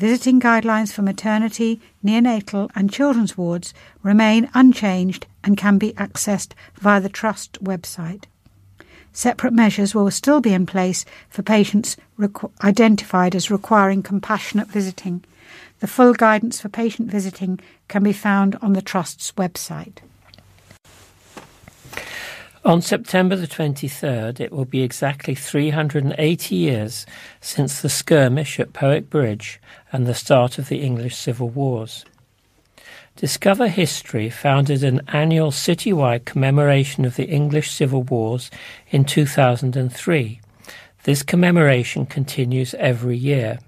Visiting guidelines for maternity, neonatal, and children's wards remain unchanged and can be accessed via the Trust website. Separate measures will still be in place for patients requ- identified as requiring compassionate visiting. The full guidance for patient visiting can be found on the Trust's website. On September the 23rd, it will be exactly 380 years since the skirmish at Powick Bridge and the start of the English Civil Wars. Discover History founded an annual citywide commemoration of the English Civil Wars in 2003. This commemoration continues every year.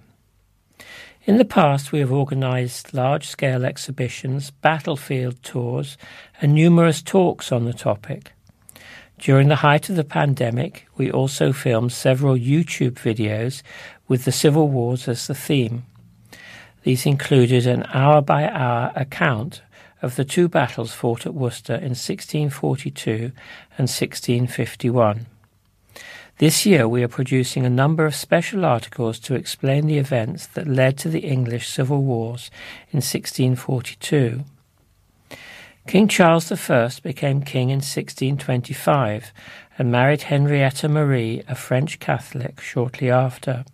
In the past, we have organised large scale exhibitions, battlefield tours, and numerous talks on the topic. During the height of the pandemic, we also filmed several YouTube videos with the Civil Wars as the theme. These included an hour by hour account of the two battles fought at Worcester in 1642 and 1651. This year we are producing a number of special articles to explain the events that led to the English Civil Wars in 1642. King Charles I became king in 1625 and married Henrietta Marie, a French Catholic, shortly after.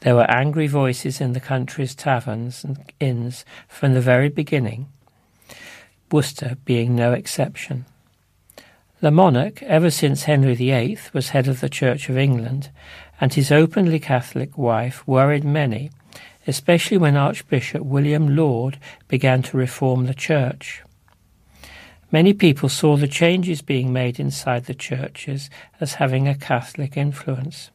There were angry voices in the country's taverns and inns from the very beginning, Worcester being no exception. The monarch, ever since Henry VIII was head of the Church of England, and his openly Catholic wife worried many, especially when Archbishop William Laud began to reform the Church. Many people saw the changes being made inside the churches as having a Catholic influence.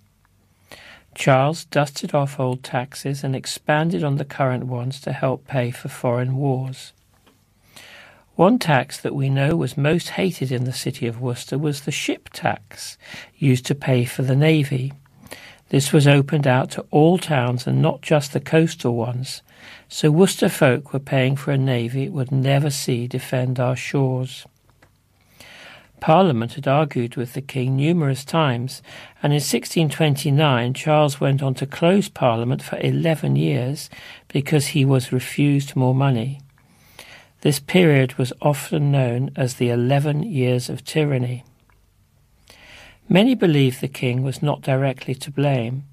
Charles dusted off old taxes and expanded on the current ones to help pay for foreign wars. One tax that we know was most hated in the city of Worcester was the ship tax, used to pay for the navy. This was opened out to all towns and not just the coastal ones, so Worcester folk were paying for a navy it would never see defend our shores. Parliament had argued with the king numerous times, and in 1629 Charles went on to close Parliament for 11 years because he was refused more money. This period was often known as the Eleven Years of Tyranny. Many believe the king was not directly to blame,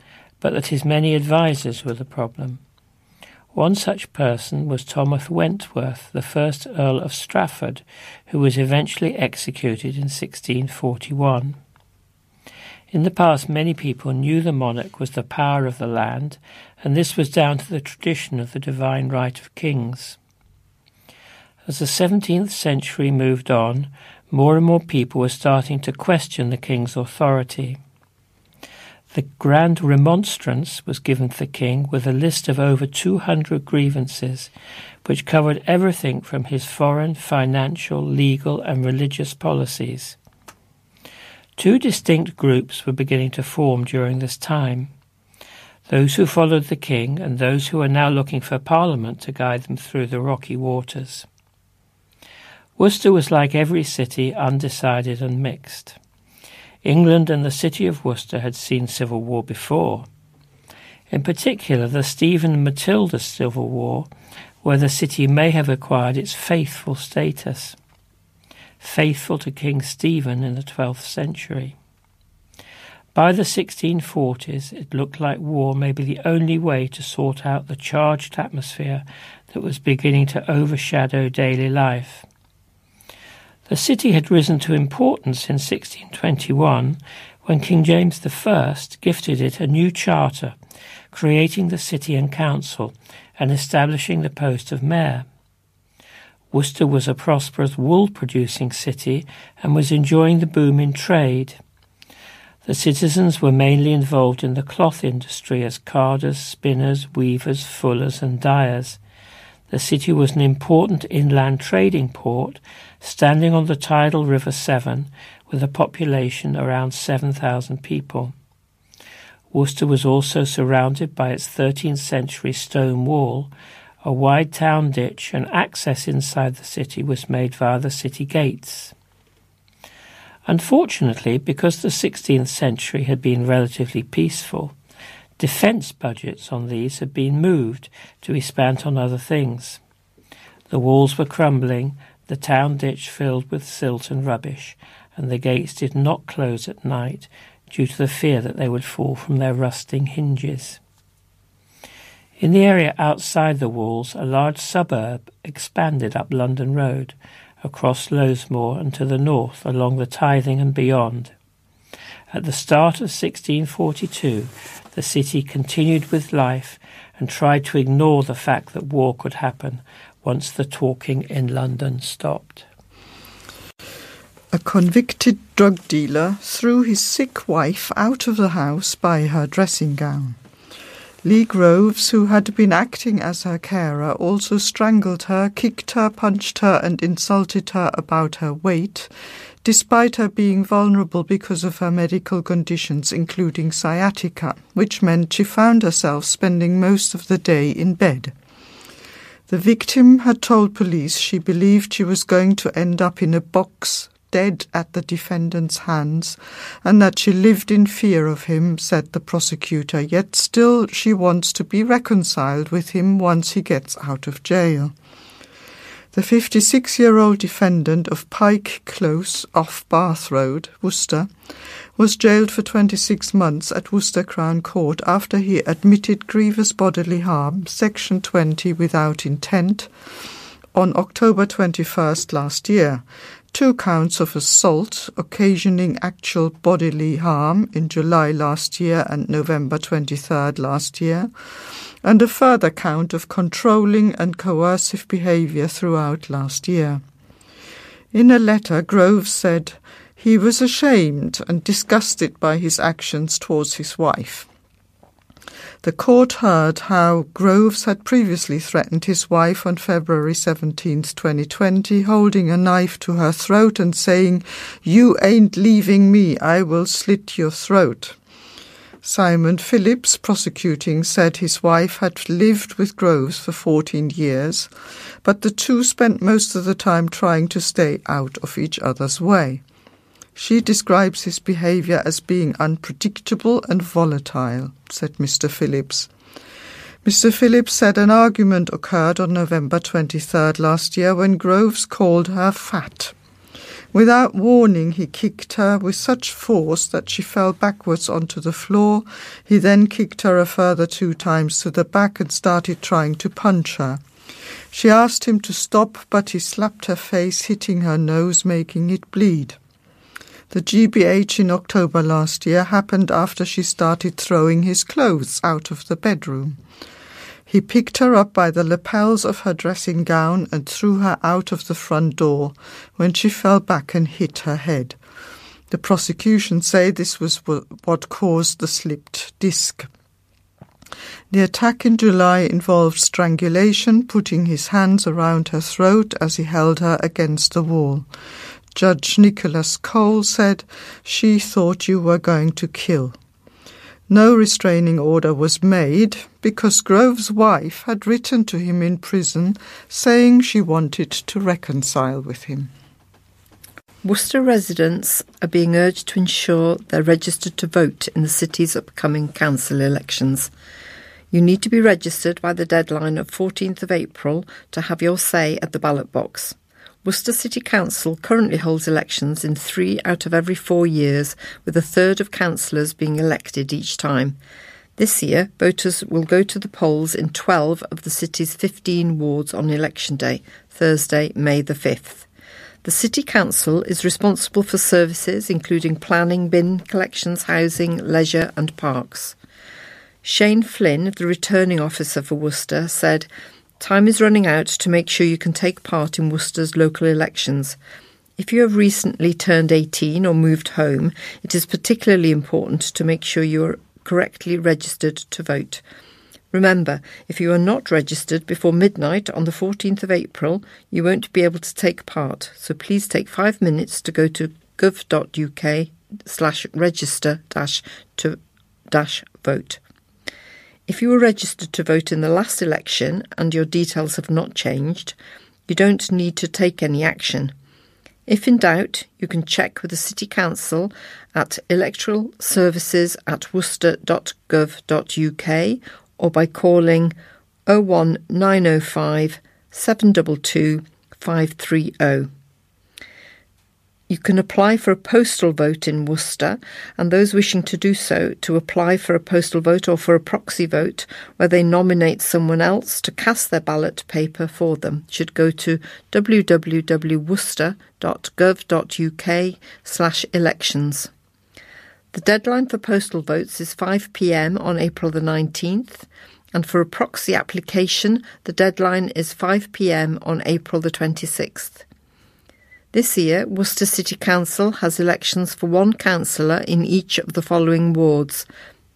but that his many advisers were the problem. One such person was Thomas Wentworth, the first Earl of Strafford, who was eventually executed in 1641. In the past, many people knew the monarch was the power of the land, and this was down to the tradition of the divine right of kings. As the 17th century moved on, more and more people were starting to question the king's authority. The Grand Remonstrance was given to the king with a list of over 200 grievances, which covered everything from his foreign, financial, legal, and religious policies. Two distinct groups were beginning to form during this time those who followed the king and those who are now looking for Parliament to guide them through the rocky waters. Worcester was like every city, undecided and mixed. England and the city of Worcester had seen civil war before. In particular, the Stephen and Matilda civil war, where the city may have acquired its faithful status, faithful to King Stephen in the 12th century. By the 1640s, it looked like war may be the only way to sort out the charged atmosphere that was beginning to overshadow daily life. The city had risen to importance in 1621 when King James I gifted it a new charter, creating the city and council and establishing the post of mayor. Worcester was a prosperous wool producing city and was enjoying the boom in trade. The citizens were mainly involved in the cloth industry as carders, spinners, weavers, fullers, and dyers. The city was an important inland trading port standing on the tidal River Severn with a population around 7,000 people. Worcester was also surrounded by its 13th century stone wall. A wide town ditch and access inside the city was made via the city gates. Unfortunately, because the 16th century had been relatively peaceful, defence budgets on these had been moved to be spent on other things. The walls were crumbling, the town ditch filled with silt and rubbish, and the gates did not close at night due to the fear that they would fall from their rusting hinges. In the area outside the walls, a large suburb expanded up London Road, across Lowesmoor and to the north along the Tithing and beyond. At the start of 1642, the city continued with life and tried to ignore the fact that war could happen once the talking in London stopped. A convicted drug dealer threw his sick wife out of the house by her dressing gown. Lee Groves, who had been acting as her carer, also strangled her, kicked her, punched her, and insulted her about her weight, despite her being vulnerable because of her medical conditions, including sciatica, which meant she found herself spending most of the day in bed. The victim had told police she believed she was going to end up in a box dead at the defendant's hands, and that she lived in fear of him, said the prosecutor, yet still she wants to be reconciled with him once he gets out of jail. The 56 year old defendant of Pike Close off Bath Road, Worcester, was jailed for 26 months at Worcester Crown Court after he admitted grievous bodily harm, Section 20 without intent, on October 21st last year two counts of assault occasioning actual bodily harm in July last year and November 23rd last year, and a further count of controlling and coercive behaviour throughout last year. In a letter, Groves said he was ashamed and disgusted by his actions towards his wife. The court heard how Groves had previously threatened his wife on February 17, 2020, holding a knife to her throat and saying, You ain't leaving me, I will slit your throat. Simon Phillips, prosecuting, said his wife had lived with Groves for 14 years, but the two spent most of the time trying to stay out of each other's way. She describes his behaviour as being unpredictable and volatile, said Mr. Phillips. Mr. Phillips said an argument occurred on November 23rd last year when Groves called her fat. Without warning, he kicked her with such force that she fell backwards onto the floor. He then kicked her a further two times to the back and started trying to punch her. She asked him to stop, but he slapped her face, hitting her nose, making it bleed. The GBH in October last year happened after she started throwing his clothes out of the bedroom. He picked her up by the lapels of her dressing gown and threw her out of the front door when she fell back and hit her head. The prosecution say this was what caused the slipped disc. The attack in July involved strangulation, putting his hands around her throat as he held her against the wall. Judge Nicholas Cole said she thought you were going to kill. No restraining order was made because Grove's wife had written to him in prison saying she wanted to reconcile with him. Worcester residents are being urged to ensure they're registered to vote in the city's upcoming council elections. You need to be registered by the deadline of 14th of April to have your say at the ballot box. Worcester City Council currently holds elections in three out of every four years, with a third of councillors being elected each time. This year, voters will go to the polls in 12 of the city's 15 wards on election day, Thursday, May the 5th. The City Council is responsible for services including planning, bin collections, housing, leisure, and parks. Shane Flynn, the returning officer for Worcester, said, Time is running out to make sure you can take part in Worcester's local elections. If you have recently turned 18 or moved home, it is particularly important to make sure you are correctly registered to vote. Remember, if you are not registered before midnight on the 14th of April, you won't be able to take part, so please take five minutes to go to gov.uk slash register dash to dash vote. If you were registered to vote in the last election and your details have not changed, you don't need to take any action. If in doubt, you can check with the City Council at electoralservices at worcester.gov.uk or by calling 01905 722 530. You can apply for a postal vote in Worcester, and those wishing to do so to apply for a postal vote or for a proxy vote where they nominate someone else to cast their ballot paper for them should go to www.worcester.gov.uk slash elections. The deadline for postal votes is 5 pm on April the 19th, and for a proxy application, the deadline is 5 pm on April the 26th. This year, Worcester City Council has elections for one councillor in each of the following wards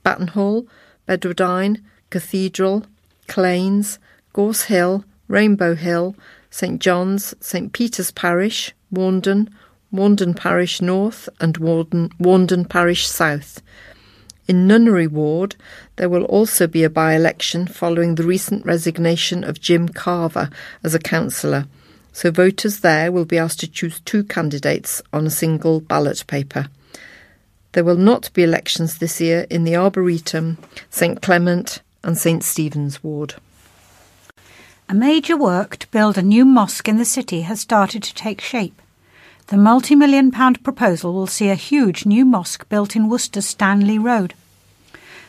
Battenhall, Bedwardine, Cathedral, Claines, Gorse Hill, Rainbow Hill, St John's, St Peter's Parish, Warndon, Warndon Parish North, and Warndon, Parish South. In Nunnery Ward, there will also be a by election following the recent resignation of Jim Carver as a councillor so voters there will be asked to choose two candidates on a single ballot paper. There will not be elections this year in the Arboretum, St Clement, and St Stephen's ward. A major work to build a new mosque in the city has started to take shape. The multi million pound proposal will see a huge new mosque built in Worcester's Stanley Road.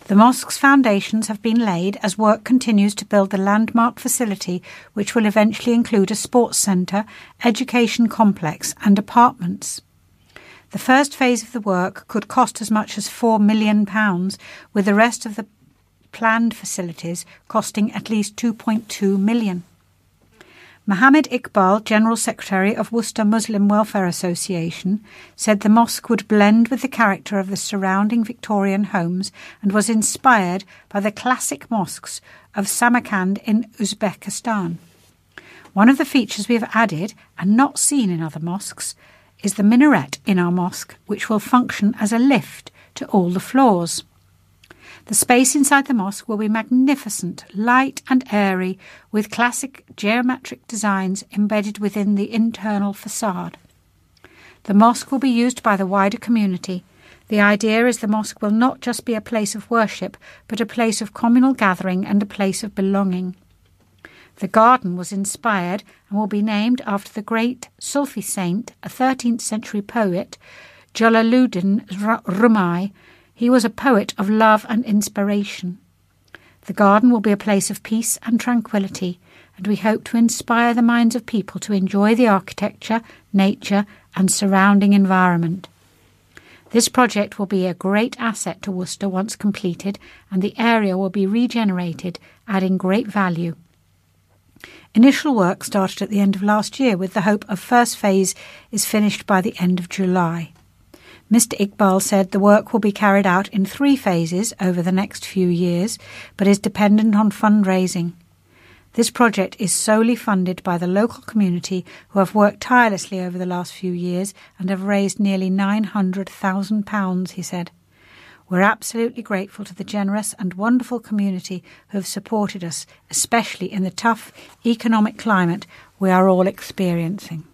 The mosque's foundations have been laid as work continues to build the landmark facility, which will eventually include a sports centre, education complex, and apartments. The first phase of the work could cost as much as £4 million, with the rest of the planned facilities costing at least £2.2 million. Mohammed Iqbal, General Secretary of Worcester Muslim Welfare Association, said the mosque would blend with the character of the surrounding Victorian homes and was inspired by the classic mosques of Samarkand in Uzbekistan. One of the features we have added, and not seen in other mosques, is the minaret in our mosque, which will function as a lift to all the floors. The space inside the mosque will be magnificent, light and airy, with classic geometric designs embedded within the internal facade. The mosque will be used by the wider community. The idea is the mosque will not just be a place of worship, but a place of communal gathering and a place of belonging. The garden was inspired and will be named after the great Sufi saint, a 13th century poet, Jalaluddin Rumi, he was a poet of love and inspiration. The garden will be a place of peace and tranquillity, and we hope to inspire the minds of people to enjoy the architecture, nature, and surrounding environment. This project will be a great asset to Worcester once completed, and the area will be regenerated, adding great value. Initial work started at the end of last year with the hope of first phase is finished by the end of July. Mr. Iqbal said the work will be carried out in three phases over the next few years, but is dependent on fundraising. This project is solely funded by the local community who have worked tirelessly over the last few years and have raised nearly £900,000, he said. We're absolutely grateful to the generous and wonderful community who have supported us, especially in the tough economic climate we are all experiencing.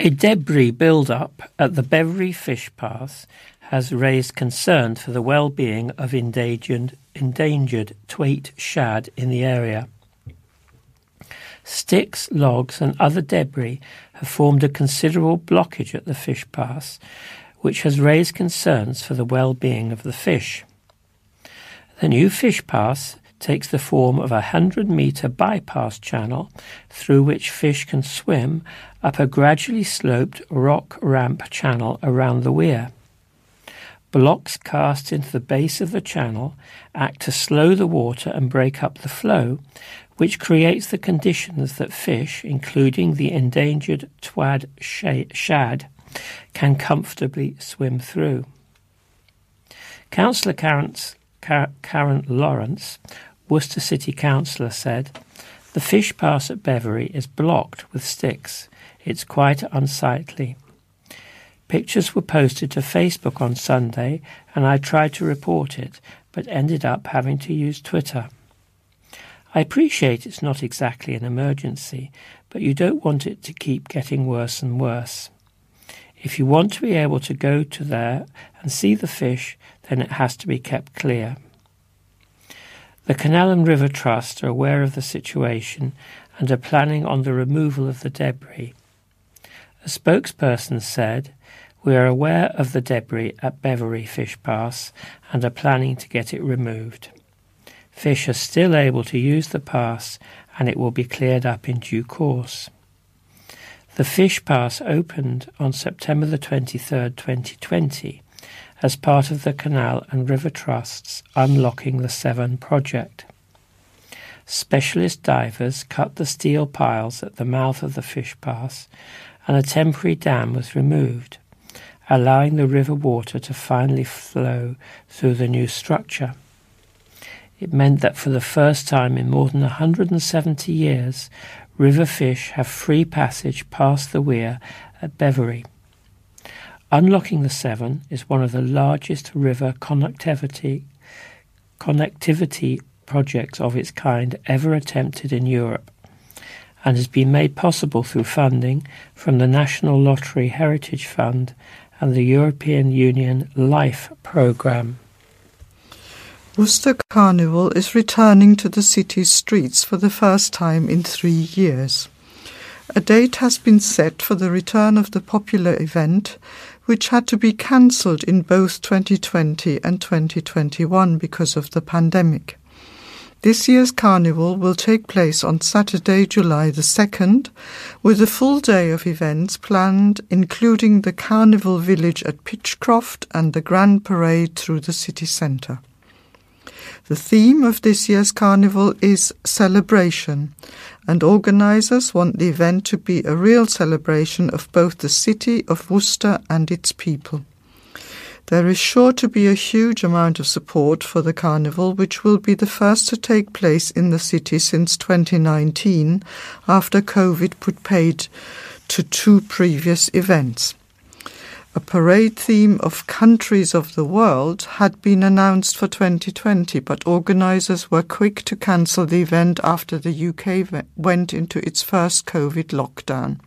A debris build-up at the Bevere Fish Pass has raised concern for the well-being of endangered, endangered shad in the area. Sticks, logs and other debris have formed a considerable blockage at the fish pass, which has raised concerns for the well-being of the fish. The new fish pass takes the form of a 100 metre bypass channel through which fish can swim up a gradually sloped rock ramp channel around the weir. Blocks cast into the base of the channel act to slow the water and break up the flow, which creates the conditions that fish, including the endangered twaite shad, can comfortably swim through. Councillor Karen Lawrence Worcester City Councillor said, The fish pass at Bevere is blocked with sticks. It's quite unsightly. Pictures were posted to Facebook on Sunday, and I tried to report it, but ended up having to use Twitter. I appreciate it's not exactly an emergency, but you don't want it to keep getting worse and worse. If you want to be able to go to there and see the fish, then it has to be kept clear. The Canal and River Trust are aware of the situation and are planning on the removal of the debris. A spokesperson said, We are aware of the debris at Bevere Fish Pass and are planning to get it removed. Fish are still able to use the pass and it will be cleared up in due course. The Fish Pass opened on September the 23rd, 2020 as part of the Canal and River Trust's Unlocking the Severn project. Specialist divers cut the steel piles at the mouth of the fish pass and a temporary dam was removed, allowing the river water to finally flow through the new structure. It meant that for the first time in more than 170 years, river fish have free passage past the weir at Bevere. Unlocking the Severn is one of the largest river connectivity, connectivity projects of its kind ever attempted in Europe and has been made possible through funding from the National Lottery Heritage Fund and the European Union LIFE programme. Worcester Carnival is returning to the city's streets for the first time in three years. A date has been set for the return of the popular event, which had to be cancelled in both 2020 and 2021 because of the pandemic. This year's carnival will take place on Saturday, July the 2nd, with a full day of events planned, including the Carnival Village at Pitchcroft and the Grand Parade through the city centre. The theme of this year's carnival is celebration, and organisers want the event to be a real celebration of both the city of Worcester and its people. There is sure to be a huge amount of support for the carnival, which will be the first to take place in the city since 2019, after COVID put paid to two previous events. A parade theme of countries of the world had been announced for 2020, but organisers were quick to cancel the event after the UK went into its first COVID lockdown.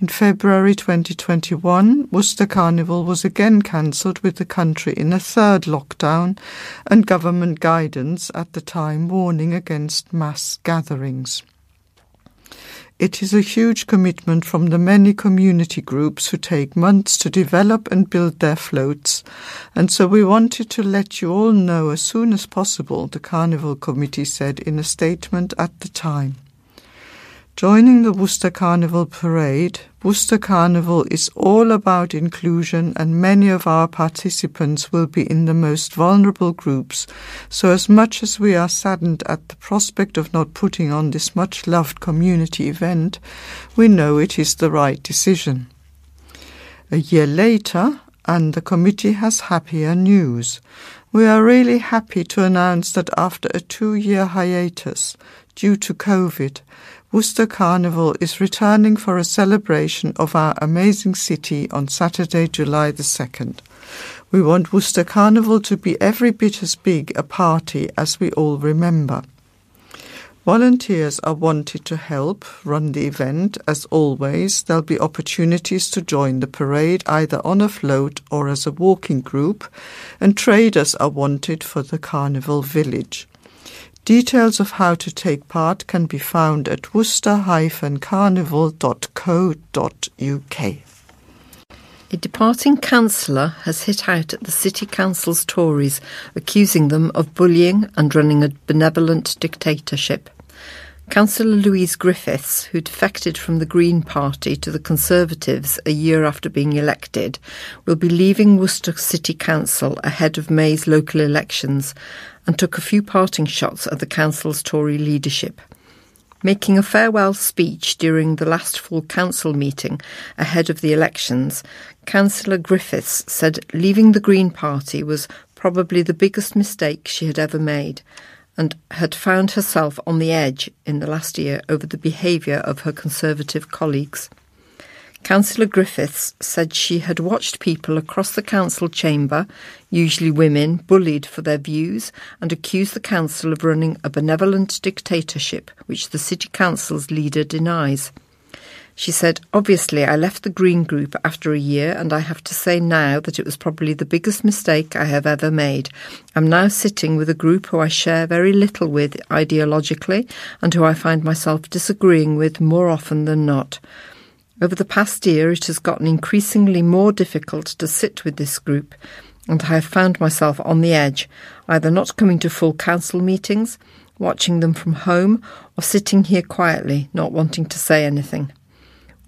In February 2021, Worcester Carnival was again cancelled with the country in a third lockdown and government guidance at the time warning against mass gatherings. It is a huge commitment from the many community groups who take months to develop and build their floats, and so we wanted to let you all know as soon as possible, the Carnival Committee said in a statement at the time. Joining the Worcester Carnival Parade, Worcester Carnival is all about inclusion and many of our participants will be in the most vulnerable groups, so as much as we are saddened at the prospect of not putting on this much loved community event, we know it is the right decision. A year later, and the committee has happier news. We are really happy to announce that after a two year hiatus due to COVID, Worcester Carnival is returning for a celebration of our amazing city on Saturday, July the 2nd. We want Worcester Carnival to be every bit as big a party as we all remember. Volunteers are wanted to help run the event. As always, there'll be opportunities to join the parade either on a float or as a walking group, and traders are wanted for the carnival village. Details of how to take part can be found at worcester-carnival.co.uk. A departing councillor has hit out at the City Council's Tories, accusing them of bullying and running a benevolent dictatorship. Councillor Louise Griffiths, who defected from the Green Party to the Conservatives a year after being elected, will be leaving Worcester City Council ahead of May's local elections and took a few parting shots at the council's Tory leadership. Making a farewell speech during the last full council meeting ahead of the elections, Councillor Griffiths said leaving the Green Party was probably the biggest mistake she had ever made and had found herself on the edge in the last year over the behaviour of her Conservative colleagues. Councillor Griffiths said she had watched people across the council chamber, usually women, bullied for their views and accused the council of running a benevolent dictatorship which the city council's leader denies. She said, Obviously, I left the Green Group after a year, and I have to say now that it was probably the biggest mistake I have ever made. I'm now sitting with a group who I share very little with ideologically and who I find myself disagreeing with more often than not. Over the past year, it has gotten increasingly more difficult to sit with this group, and I have found myself on the edge, either not coming to full council meetings, watching them from home, or sitting here quietly, not wanting to say anything.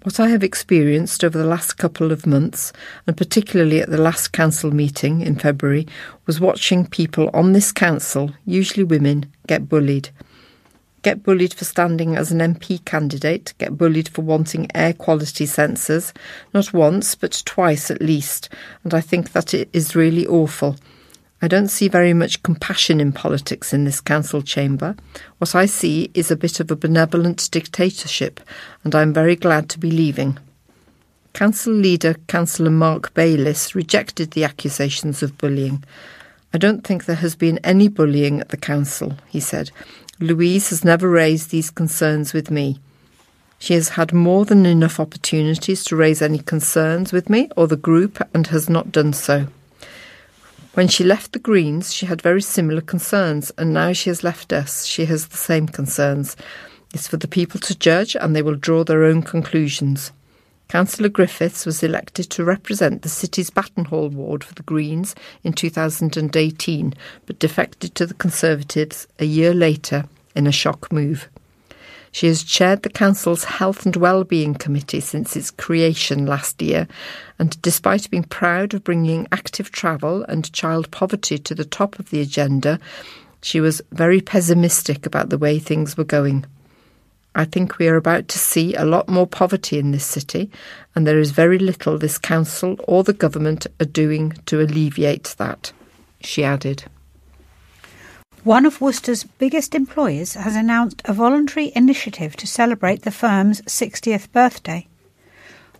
What I have experienced over the last couple of months, and particularly at the last council meeting in February, was watching people on this council, usually women, get bullied get bullied for standing as an MP candidate, get bullied for wanting air quality sensors, not once, but twice at least, and I think that it is really awful. I don't see very much compassion in politics in this council chamber. What I see is a bit of a benevolent dictatorship, and I am very glad to be leaving. Council leader Councillor Marc Bayliss rejected the accusations of bullying. I don't think there has been any bullying at the council, he said. Louise has never raised these concerns with me. She has had more than enough opportunities to raise any concerns with me or the group and has not done so. When she left the Greens, she had very similar concerns, and now she has left us, she has the same concerns. It's for the people to judge, and they will draw their own conclusions. Councillor Griffiths was elected to represent the city's Battenhall ward for the Greens in 2018, but defected to the Conservatives a year later in a shock move. She has chaired the Council's Health and Wellbeing Committee since its creation last year, and despite being proud of bringing active travel and child poverty to the top of the agenda, she was very pessimistic about the way things were going. I think we are about to see a lot more poverty in this city, and there is very little this council or the government are doing to alleviate that, she added. One of Worcester's biggest employers has announced a voluntary initiative to celebrate the firm's 60th birthday.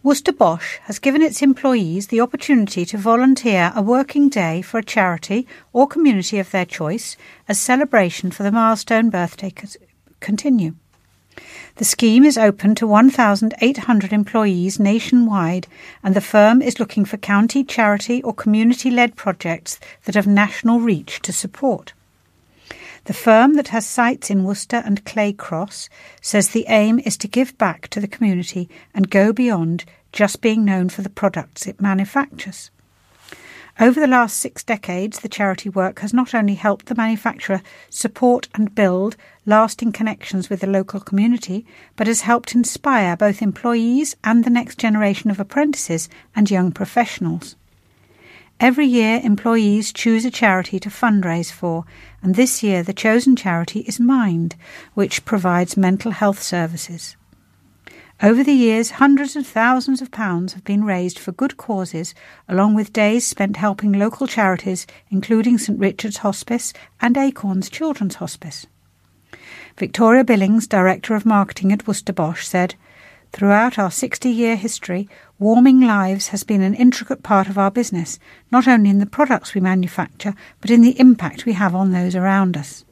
Worcester Bosch has given its employees the opportunity to volunteer a working day for a charity or community of their choice as celebration for the milestone birthday continue. The scheme is open to 1,800 employees nationwide, and the firm is looking for county, charity, or community led projects that have national reach to support. The firm that has sites in Worcester and Clay Cross says the aim is to give back to the community and go beyond just being known for the products it manufactures. Over the last six decades, the charity work has not only helped the manufacturer support and build lasting connections with the local community, but has helped inspire both employees and the next generation of apprentices and young professionals. Every year, employees choose a charity to fundraise for, and this year the chosen charity is Mind, which provides mental health services. Over the years, hundreds of thousands of pounds have been raised for good causes, along with days spent helping local charities, including St Richard's Hospice and Acorns Children's Hospice. Victoria Billings, Director of Marketing at Worcester Bosch, said, Throughout our 60 year history, warming lives has been an intricate part of our business, not only in the products we manufacture, but in the impact we have on those around us.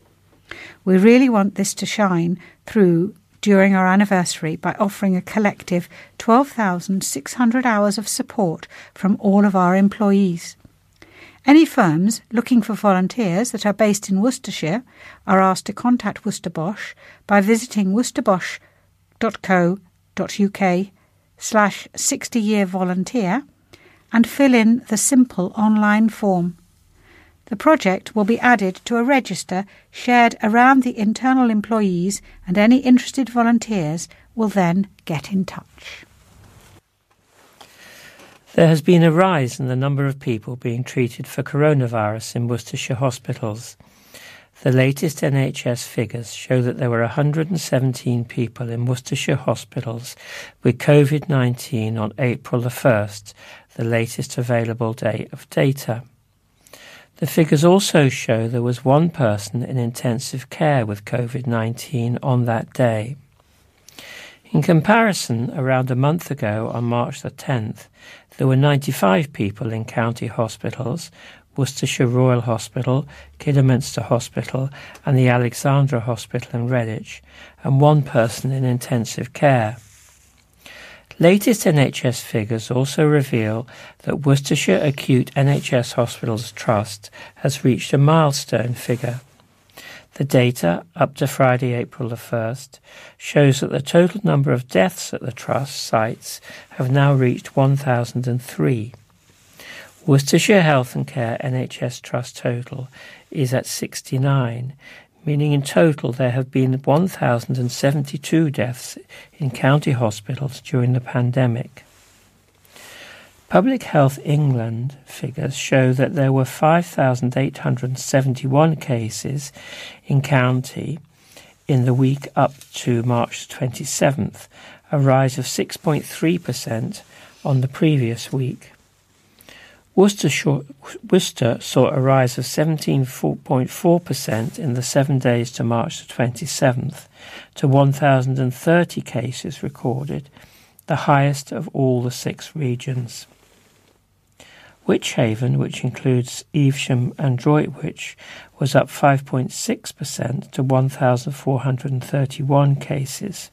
We really want this to shine through during our anniversary by offering a collective 12,600 hours of support from all of our employees. Any firms looking for volunteers that are based in Worcestershire are asked to contact Worcester Bosch by visiting worcesterbosch.co.uk slash 60 year volunteer and fill in the simple online form. The project will be added to a register shared around the internal employees, and any interested volunteers will then get in touch. There has been a rise in the number of people being treated for coronavirus in Worcestershire hospitals. The latest NHS figures show that there were 117 people in Worcestershire hospitals with COVID 19 on April the 1st, the latest available day of data. The figures also show there was one person in intensive care with COVID 19 on that day. In comparison, around a month ago, on March the 10th, there were 95 people in county hospitals, Worcestershire Royal Hospital, Kidderminster Hospital, and the Alexandra Hospital in Redditch, and one person in intensive care. Latest NHS figures also reveal that Worcestershire Acute NHS Hospitals Trust has reached a milestone figure. The data, up to Friday, April the 1st, shows that the total number of deaths at the Trust sites have now reached 1,003. Worcestershire Health and Care NHS Trust total is at 69, meaning in total there have been 1,072 deaths in county hospitals during the pandemic. Public Health England figures show that there were 5,871 cases in county in the week up to March 27th, a rise of 6.3% on the previous week. Worcester, saw a rise of 17.4% in the seven days to March the 27th, to 1,030 cases recorded, the highest of all the six regions. Wychavon, which includes Evesham and Droitwich, was up 5.6% to 1,431 cases.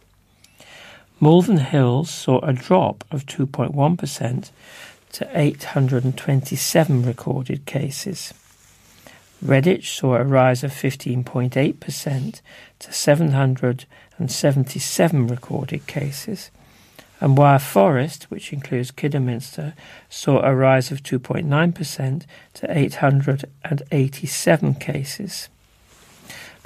Malvern Hills saw a drop of 2.1% to 827 recorded cases. Redditch saw a rise of 15.8% to 777 recorded cases, and Wyre Forest, which includes Kidderminster, saw a rise of 2.9% to 887 cases.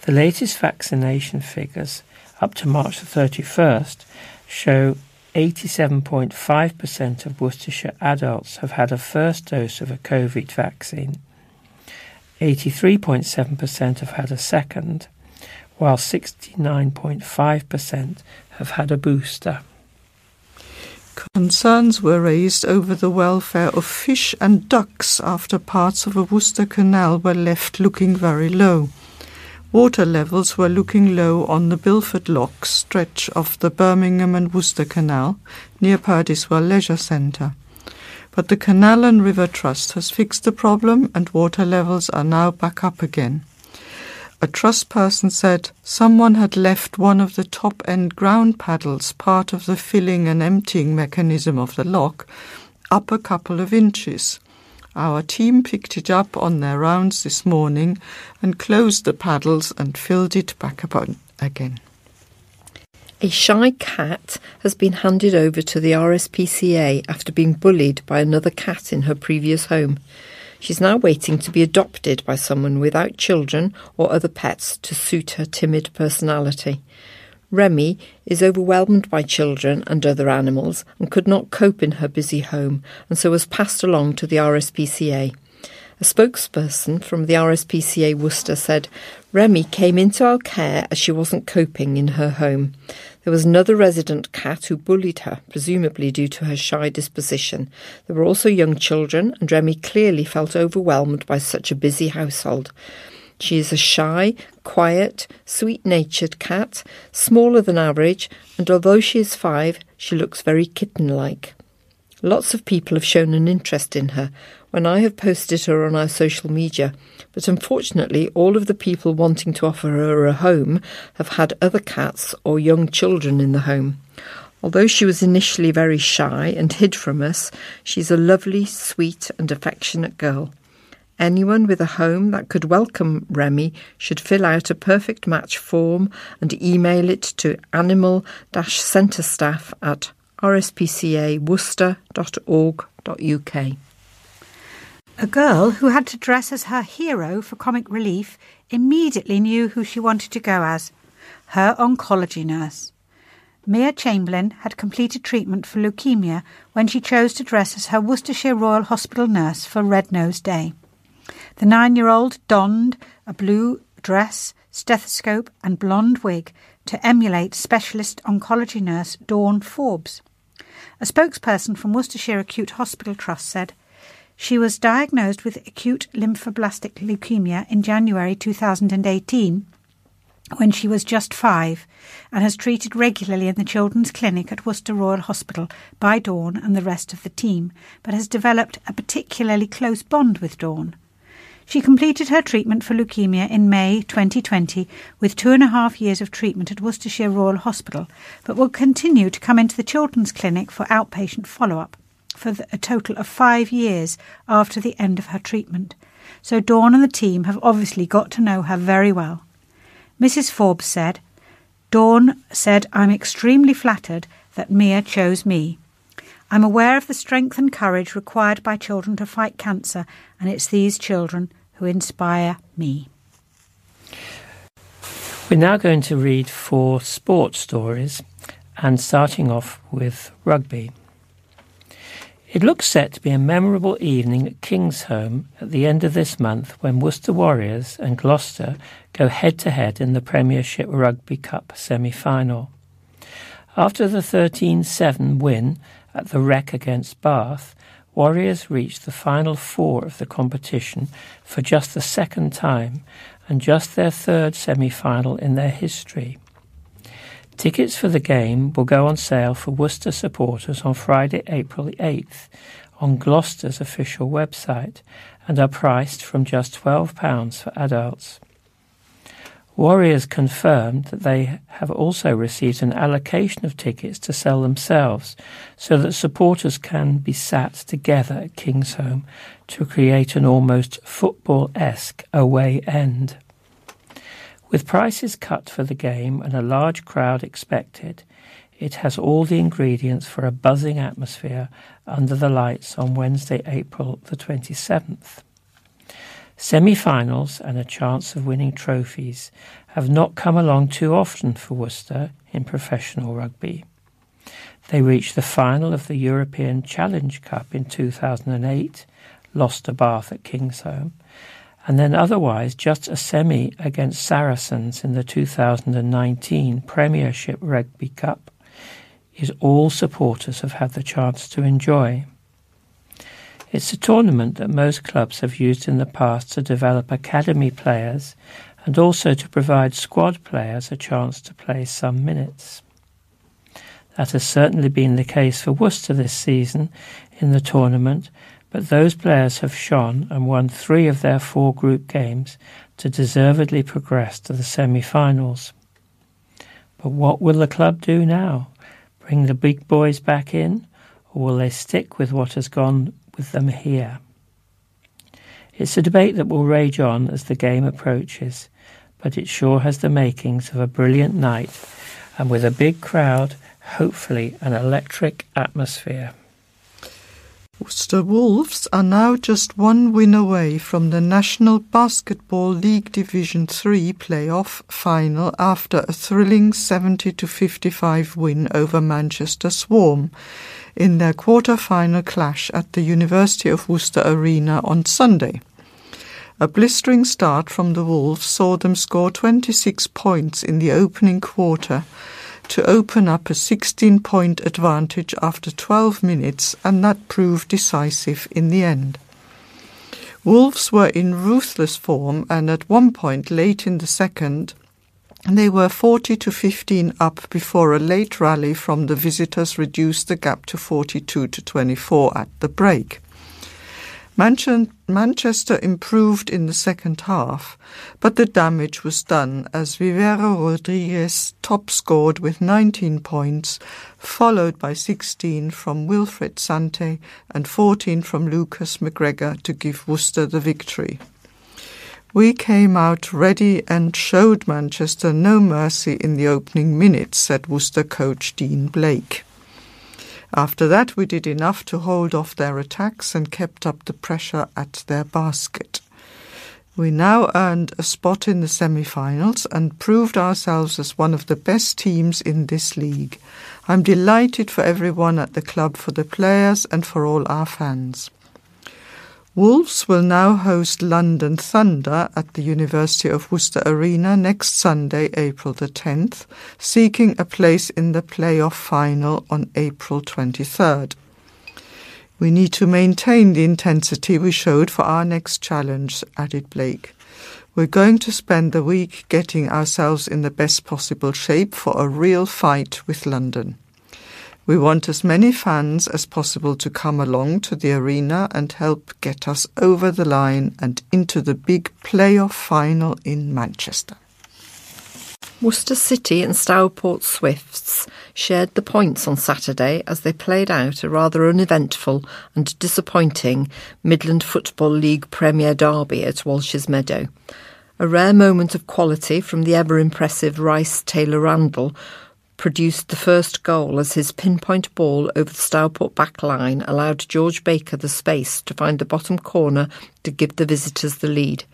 The latest vaccination figures, up to March the 31st, show 87.5% of Worcestershire adults have had a first dose of a COVID vaccine. 83.7% have had a second, while 69.5% have had a booster. Concerns were raised over the welfare of fish and ducks after parts of a Worcester canal were left looking very low. Water levels were looking low on the Bilford Lock stretch of the Birmingham and Worcester Canal near Perdiswell Leisure Centre. But the Canal and River Trust has fixed the problem and water levels are now back up again. A trust person said someone had left one of the top end ground paddles, part of the filling and emptying mechanism of the lock, up a couple of inches. Our team picked it up on their rounds this morning and closed the paddles and filled it back up again. A shy cat has been handed over to the RSPCA after being bullied by another cat in her previous home. She's now waiting to be adopted by someone without children or other pets to suit her timid personality. Remy is overwhelmed by children and other animals and could not cope in her busy home, and so was passed along to the RSPCA. A spokesperson from the RSPCA Worcester said Remy came into our care as she wasn't coping in her home. There was another resident cat who bullied her, presumably due to her shy disposition. There were also young children, and Remy clearly felt overwhelmed by such a busy household. She is a shy, quiet, sweet natured cat, smaller than average, and although she is five, she looks very kitten like. Lots of people have shown an interest in her when I have posted her on our social media, but unfortunately, all of the people wanting to offer her a home have had other cats or young children in the home. Although she was initially very shy and hid from us, she's a lovely, sweet, and affectionate girl. Anyone with a home that could welcome Remy should fill out a perfect match form and email it to animal centrestaff at rspcaworcester.org.uk. A girl who had to dress as her hero for comic relief immediately knew who she wanted to go as her oncology nurse. Mia Chamberlain had completed treatment for leukemia when she chose to dress as her Worcestershire Royal Hospital nurse for Red Nose Day. The nine year old donned a blue dress, stethoscope, and blonde wig to emulate specialist oncology nurse Dawn Forbes. A spokesperson from Worcestershire Acute Hospital Trust said she was diagnosed with acute lymphoblastic leukemia in January 2018 when she was just five and has treated regularly in the Children's Clinic at Worcester Royal Hospital by Dawn and the rest of the team, but has developed a particularly close bond with Dawn. She completed her treatment for leukemia in May 2020 with two and a half years of treatment at Worcestershire Royal Hospital, but will continue to come into the Children's Clinic for outpatient follow up for a total of five years after the end of her treatment. So Dawn and the team have obviously got to know her very well. Mrs. Forbes said, Dawn said, I'm extremely flattered that Mia chose me. I'm aware of the strength and courage required by children to fight cancer, and it's these children who inspire me. We're now going to read four sports stories and starting off with rugby. It looks set to be a memorable evening at Kingsholm at the end of this month when Worcester Warriors and Gloucester go head to head in the Premiership Rugby Cup semi final. After the 13 7 win at the Rec against Bath, Warriors reached the final four of the competition for just the second time and just their third semi final in their history. Tickets for the game will go on sale for Worcester supporters on Friday, April the 8th on Gloucester's official website and are priced from just £12 for adults. Warriors confirmed that they have also received an allocation of tickets to sell themselves so that supporters can be sat together at Kingsholm to create an almost football esque away end. With prices cut for the game and a large crowd expected, it has all the ingredients for a buzzing atmosphere under the lights on Wednesday, April the 27th. Semi finals and a chance of winning trophies have not come along too often for Worcester in professional rugby. They reached the final of the European Challenge Cup in 2008, lost to Bath at Kingsholm, and then otherwise just a semi against Saracens in the 2019 Premiership Rugby Cup is all supporters have had the chance to enjoy. It's a tournament that most clubs have used in the past to develop academy players and also to provide squad players a chance to play some minutes. That has certainly been the case for Worcester this season in the tournament, but those players have shone and won three of their four group games to deservedly progress to the semi finals. But what will the club do now? Bring the big boys back in, or will they stick with what has gone with them here. It's a debate that will rage on as the game approaches, but it sure has the makings of a brilliant night, and with a big crowd, hopefully an electric atmosphere. Worcester Wolves are now just one win away from the National Basketball League Division 3 playoff final after a thrilling 70 to 55 win over Manchester Swarm in their quarter-final clash at the University of Worcester Arena on Sunday. A blistering start from the Wolves saw them score 26 points in the opening quarter to open up a 16 point advantage after 12 minutes, and that proved decisive in the end. Wolves were in ruthless form, and at one point late in the second, they were 40 to 15 up before a late rally from the visitors reduced the gap to 42 to 24 at the break. Manchester improved in the second half, but the damage was done as Vivero Rodriguez top scored with 19 points, followed by 16 from Wilfred Sante and 14 from Lucas McGregor to give Worcester the victory. We came out ready and showed Manchester no mercy in the opening minutes, said Worcester coach Dean Blake. After that, we did enough to hold off their attacks and kept up the pressure at their basket. We now earned a spot in the semi finals and proved ourselves as one of the best teams in this league. I'm delighted for everyone at the club, for the players, and for all our fans. Wolves will now host London Thunder at the University of Worcester Arena next Sunday, April the 10th, seeking a place in the playoff final on April 23rd. We need to maintain the intensity we showed for our next challenge, added Blake. We're going to spend the week getting ourselves in the best possible shape for a real fight with London. We want as many fans as possible to come along to the arena and help get us over the line and into the big playoff final in Manchester. Worcester City and Stourport Swifts shared the points on Saturday as they played out a rather uneventful and disappointing Midland Football League Premier derby at Walsh's Meadow. A rare moment of quality from the ever impressive Rice Taylor Randall produced the first goal as his pinpoint ball over the Stourport back line allowed George Baker the space to find the bottom corner to give the visitors the lead.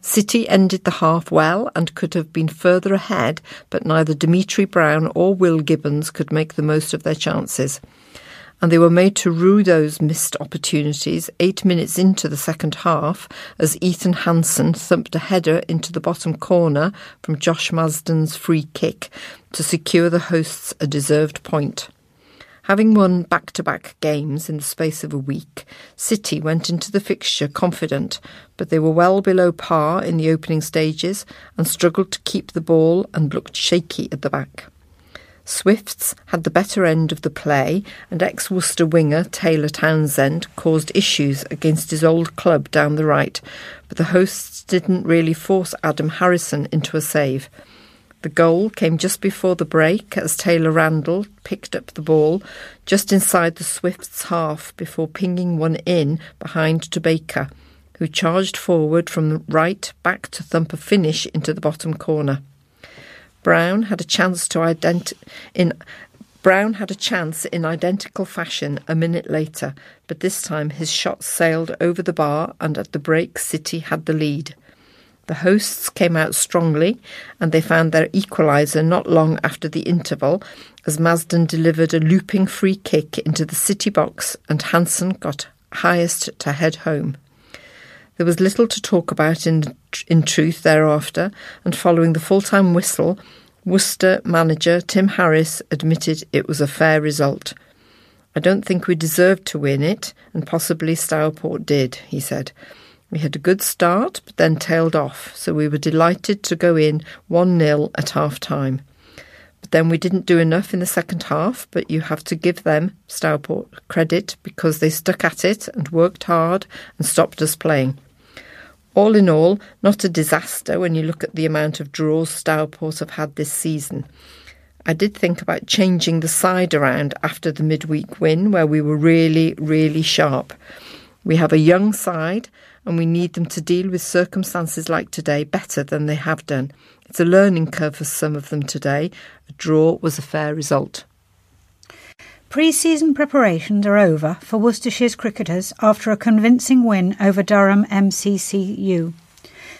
City ended the half well and could have been further ahead, but neither Dimitri Brown or Will Gibbons could make the most of their chances. And they were made to rue those missed opportunities eight minutes into the second half as Ethan Hansen thumped a header into the bottom corner from Josh Masden's free kick to secure the hosts a deserved point. Having won back to back games in the space of a week, City went into the fixture confident, but they were well below par in the opening stages and struggled to keep the ball and looked shaky at the back. Swifts had the better end of the play, and ex Worcester winger Taylor Townsend caused issues against his old club down the right, but the hosts didn't really force Adam Harrison into a save. The goal came just before the break as Taylor Randall picked up the ball just inside the Swifts' half before pinging one in behind to Baker, who charged forward from the right back to thump a finish into the bottom corner. Brown had a chance to ident- in Brown had a chance in identical fashion a minute later, but this time his shot sailed over the bar and at the break City had the lead. The hosts came out strongly and they found their equaliser not long after the interval as Masden delivered a looping free kick into the city box and Hansen got highest to head home. There was little to talk about in, in truth thereafter, and following the full time whistle, Worcester manager Tim Harris admitted it was a fair result. I don't think we deserved to win it, and possibly Stourport did, he said. We had a good start, but then tailed off, so we were delighted to go in 1 0 at half time. But then we didn't do enough in the second half, but you have to give them, Stourport, credit because they stuck at it and worked hard and stopped us playing. All in all, not a disaster when you look at the amount of draws Stourport have had this season. I did think about changing the side around after the midweek win, where we were really, really sharp. We have a young side and we need them to deal with circumstances like today better than they have done. It's a learning curve for some of them today. A draw was a fair result. Pre season preparations are over for Worcestershire's cricketers after a convincing win over Durham MCCU.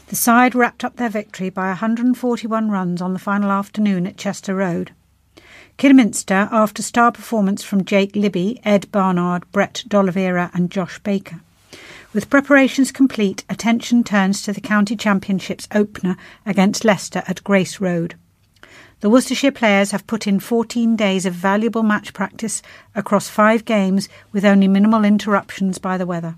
The side wrapped up their victory by 141 runs on the final afternoon at Chester Road. Kidderminster after star performance from Jake Libby, Ed Barnard, Brett D'Oliveira, and Josh Baker. With preparations complete, attention turns to the County Championships opener against Leicester at Grace Road. The Worcestershire players have put in 14 days of valuable match practice across five games with only minimal interruptions by the weather.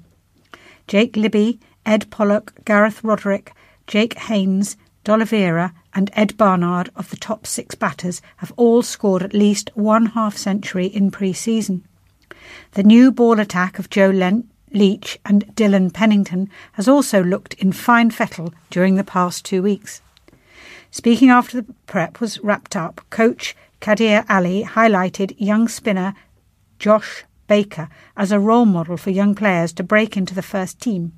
Jake Libby, Ed Pollock, Gareth Roderick, Jack Haynes, D'Oliveira, and Ed Barnard of the top six batters have all scored at least one half century in pre season. The new ball attack of Joe Lent Leach, and Dillon Pennington has also looked in fine fettle during the past two weeks. Speaking after the prep was wrapped up, coach Kabir Ali highlighted young spinner Josh Baker as a role model for young players to break into the first team.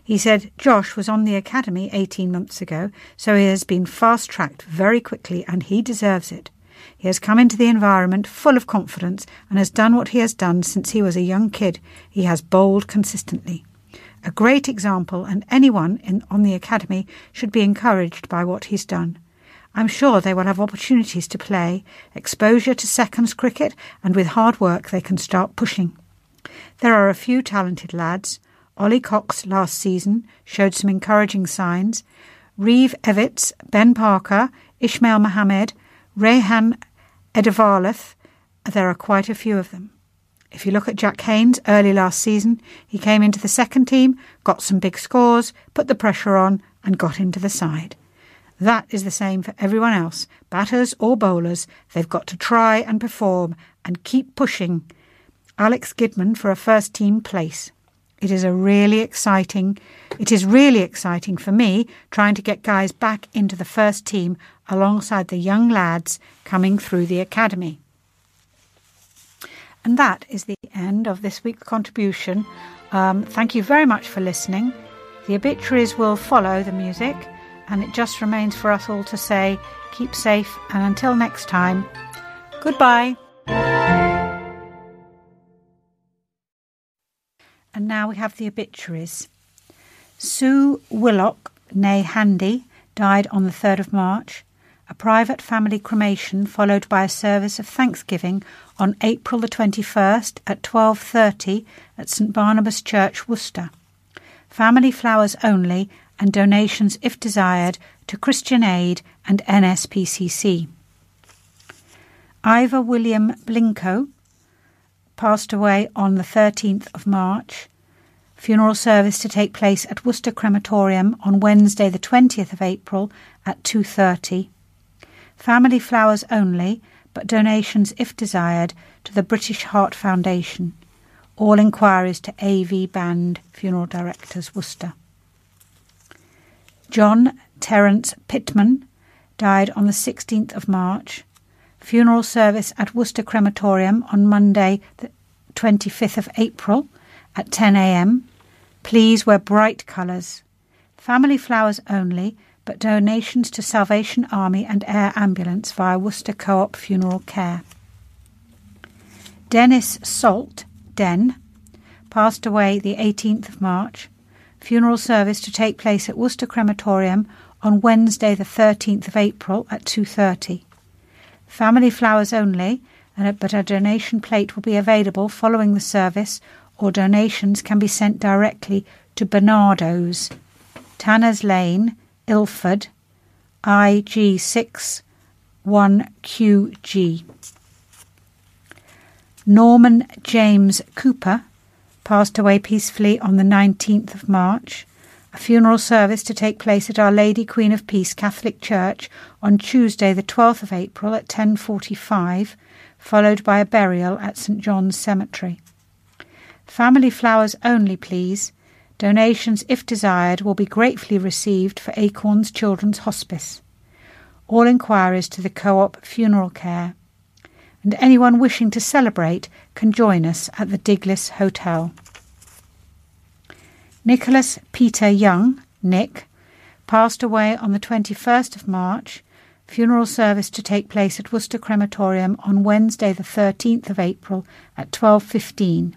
He said Josh was on the academy 18 months ago, so he has been fast tracked very quickly and he deserves it. He has come into the environment full of confidence and has done what he has done since he was a young kid. He has bowled consistently. A great example, and anyone in, on the academy should be encouraged by what he's done. I'm sure they will have opportunities to play, exposure to seconds cricket, and with hard work they can start pushing. There are a few talented lads. Ollie Cox last season showed some encouraging signs. Reeve Evitts, Ben Parker, Ishmael Mohammed, Rehan Edavalath, there are quite a few of them. If you look at Jack Haynes early last season, he came into the second team, got some big scores, put the pressure on, and got into the side. That is the same for everyone else, batters or bowlers. They've got to try and perform and keep pushing. Alex Gidman for a first team place. It is a really exciting, it is really exciting for me trying to get guys back into the first team alongside the young lads coming through the academy. And that is the end of this week's contribution. Um, thank you very much for listening. The obituaries will follow the music, and it just remains for us all to say keep safe, and until next time, goodbye. And now we have the obituaries. Sue Willock, née Handy, died on the 3rd of March. A private family cremation followed by a service of thanksgiving on April the 21st at 12:30 at St Barnabas Church, Worcester. Family flowers only and donations if desired to Christian Aid and NSPCC. Ivor William Blinko passed away on the 13th of March. Funeral service to take place at Worcester Crematorium on Wednesday the 20th of April at 2:30. Family flowers only, but donations if desired to the British Heart Foundation. All inquiries to AV Band Funeral Directors Worcester. John Terence Pittman died on the 16th of March. Funeral service at Worcester Crematorium on Monday, the 25th of April at 10 a.m. Please wear bright colours. Family flowers only, but donations to Salvation Army and Air Ambulance via Worcester Co op Funeral Care. Dennis Salt, Den, passed away the 18th of March. Funeral service to take place at Worcester Crematorium on Wednesday the 13th of April at 2.30. Family flowers only, and but a donation plate will be available following the service or donations can be sent directly to Barnardo's, Tanners Lane, Ilford, IG6 1QG. Norman James Cooper passed away peacefully on the 19th of March. A funeral service to take place at Our Lady Queen of Peace Catholic Church on Tuesday the 12th of April at 10:45, followed by a burial at St John's Cemetery. Family flowers only, please. Donations, if desired, will be gratefully received for Acorns Children's Hospice. All inquiries to the Co op Funeral Care. And anyone wishing to celebrate can join us at the Diglis Hotel. Nicholas Peter Young, Nick, passed away on the 21st of March. Funeral service to take place at Worcester Crematorium on Wednesday the 13th of April at 12:15.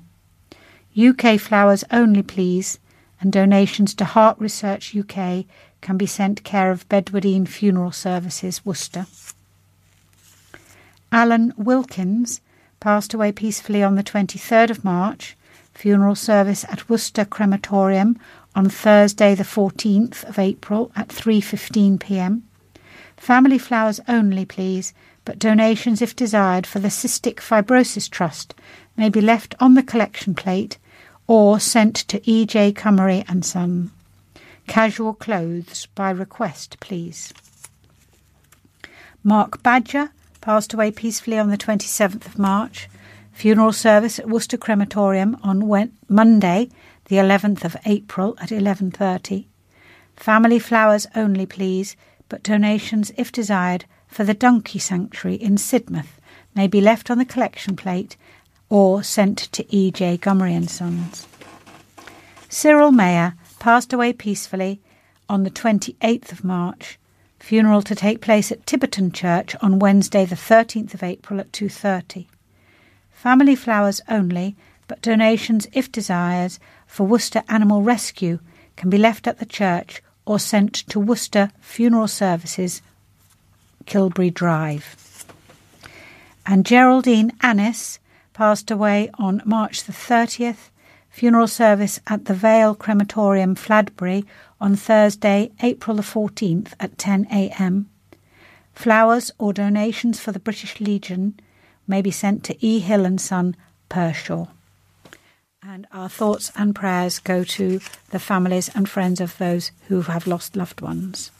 UK flowers only, please, and donations to Heart Research UK can be sent care of Bedwardine Funeral Services, Worcester. Alan Wilkins passed away peacefully on the 23rd of March. Funeral service at Worcester Crematorium on Thursday the 14th of April at 3:15 p.m. Family flowers only, please, but donations if desired for the Cystic Fibrosis Trust may be left on the collection plate or sent to E.J. Gummery and Son. Casual clothes by request, please. Mark Badger passed away peacefully on the 27th of March. Funeral service at Worcester Crematorium on Monday, the 11th of April at 11:30. Family flowers only, please, but donations, if desired, for the Donkey Sanctuary in Sidmouth may be left on the collection plate or sent to E.J. Gummery and Sons. Cyril Mayer passed away peacefully on the 28th of March. Funeral to take place at Tibberton Church on Wednesday the 13th of April at 2:30. Family flowers only, but donations if desired for Worcester Animal Rescue can be left at the church or sent to Worcester Funeral Services, Kilbury Drive. And Geraldine Annis passed away on March the 30th. Funeral service at the Vale Crematorium, Fladbury, on Thursday, April the 14th at 10 a.m. Flowers or donations for the British Legion may be sent to E. Hill and Son, Pershore. And our thoughts and prayers go to the families and friends of those who have lost loved ones.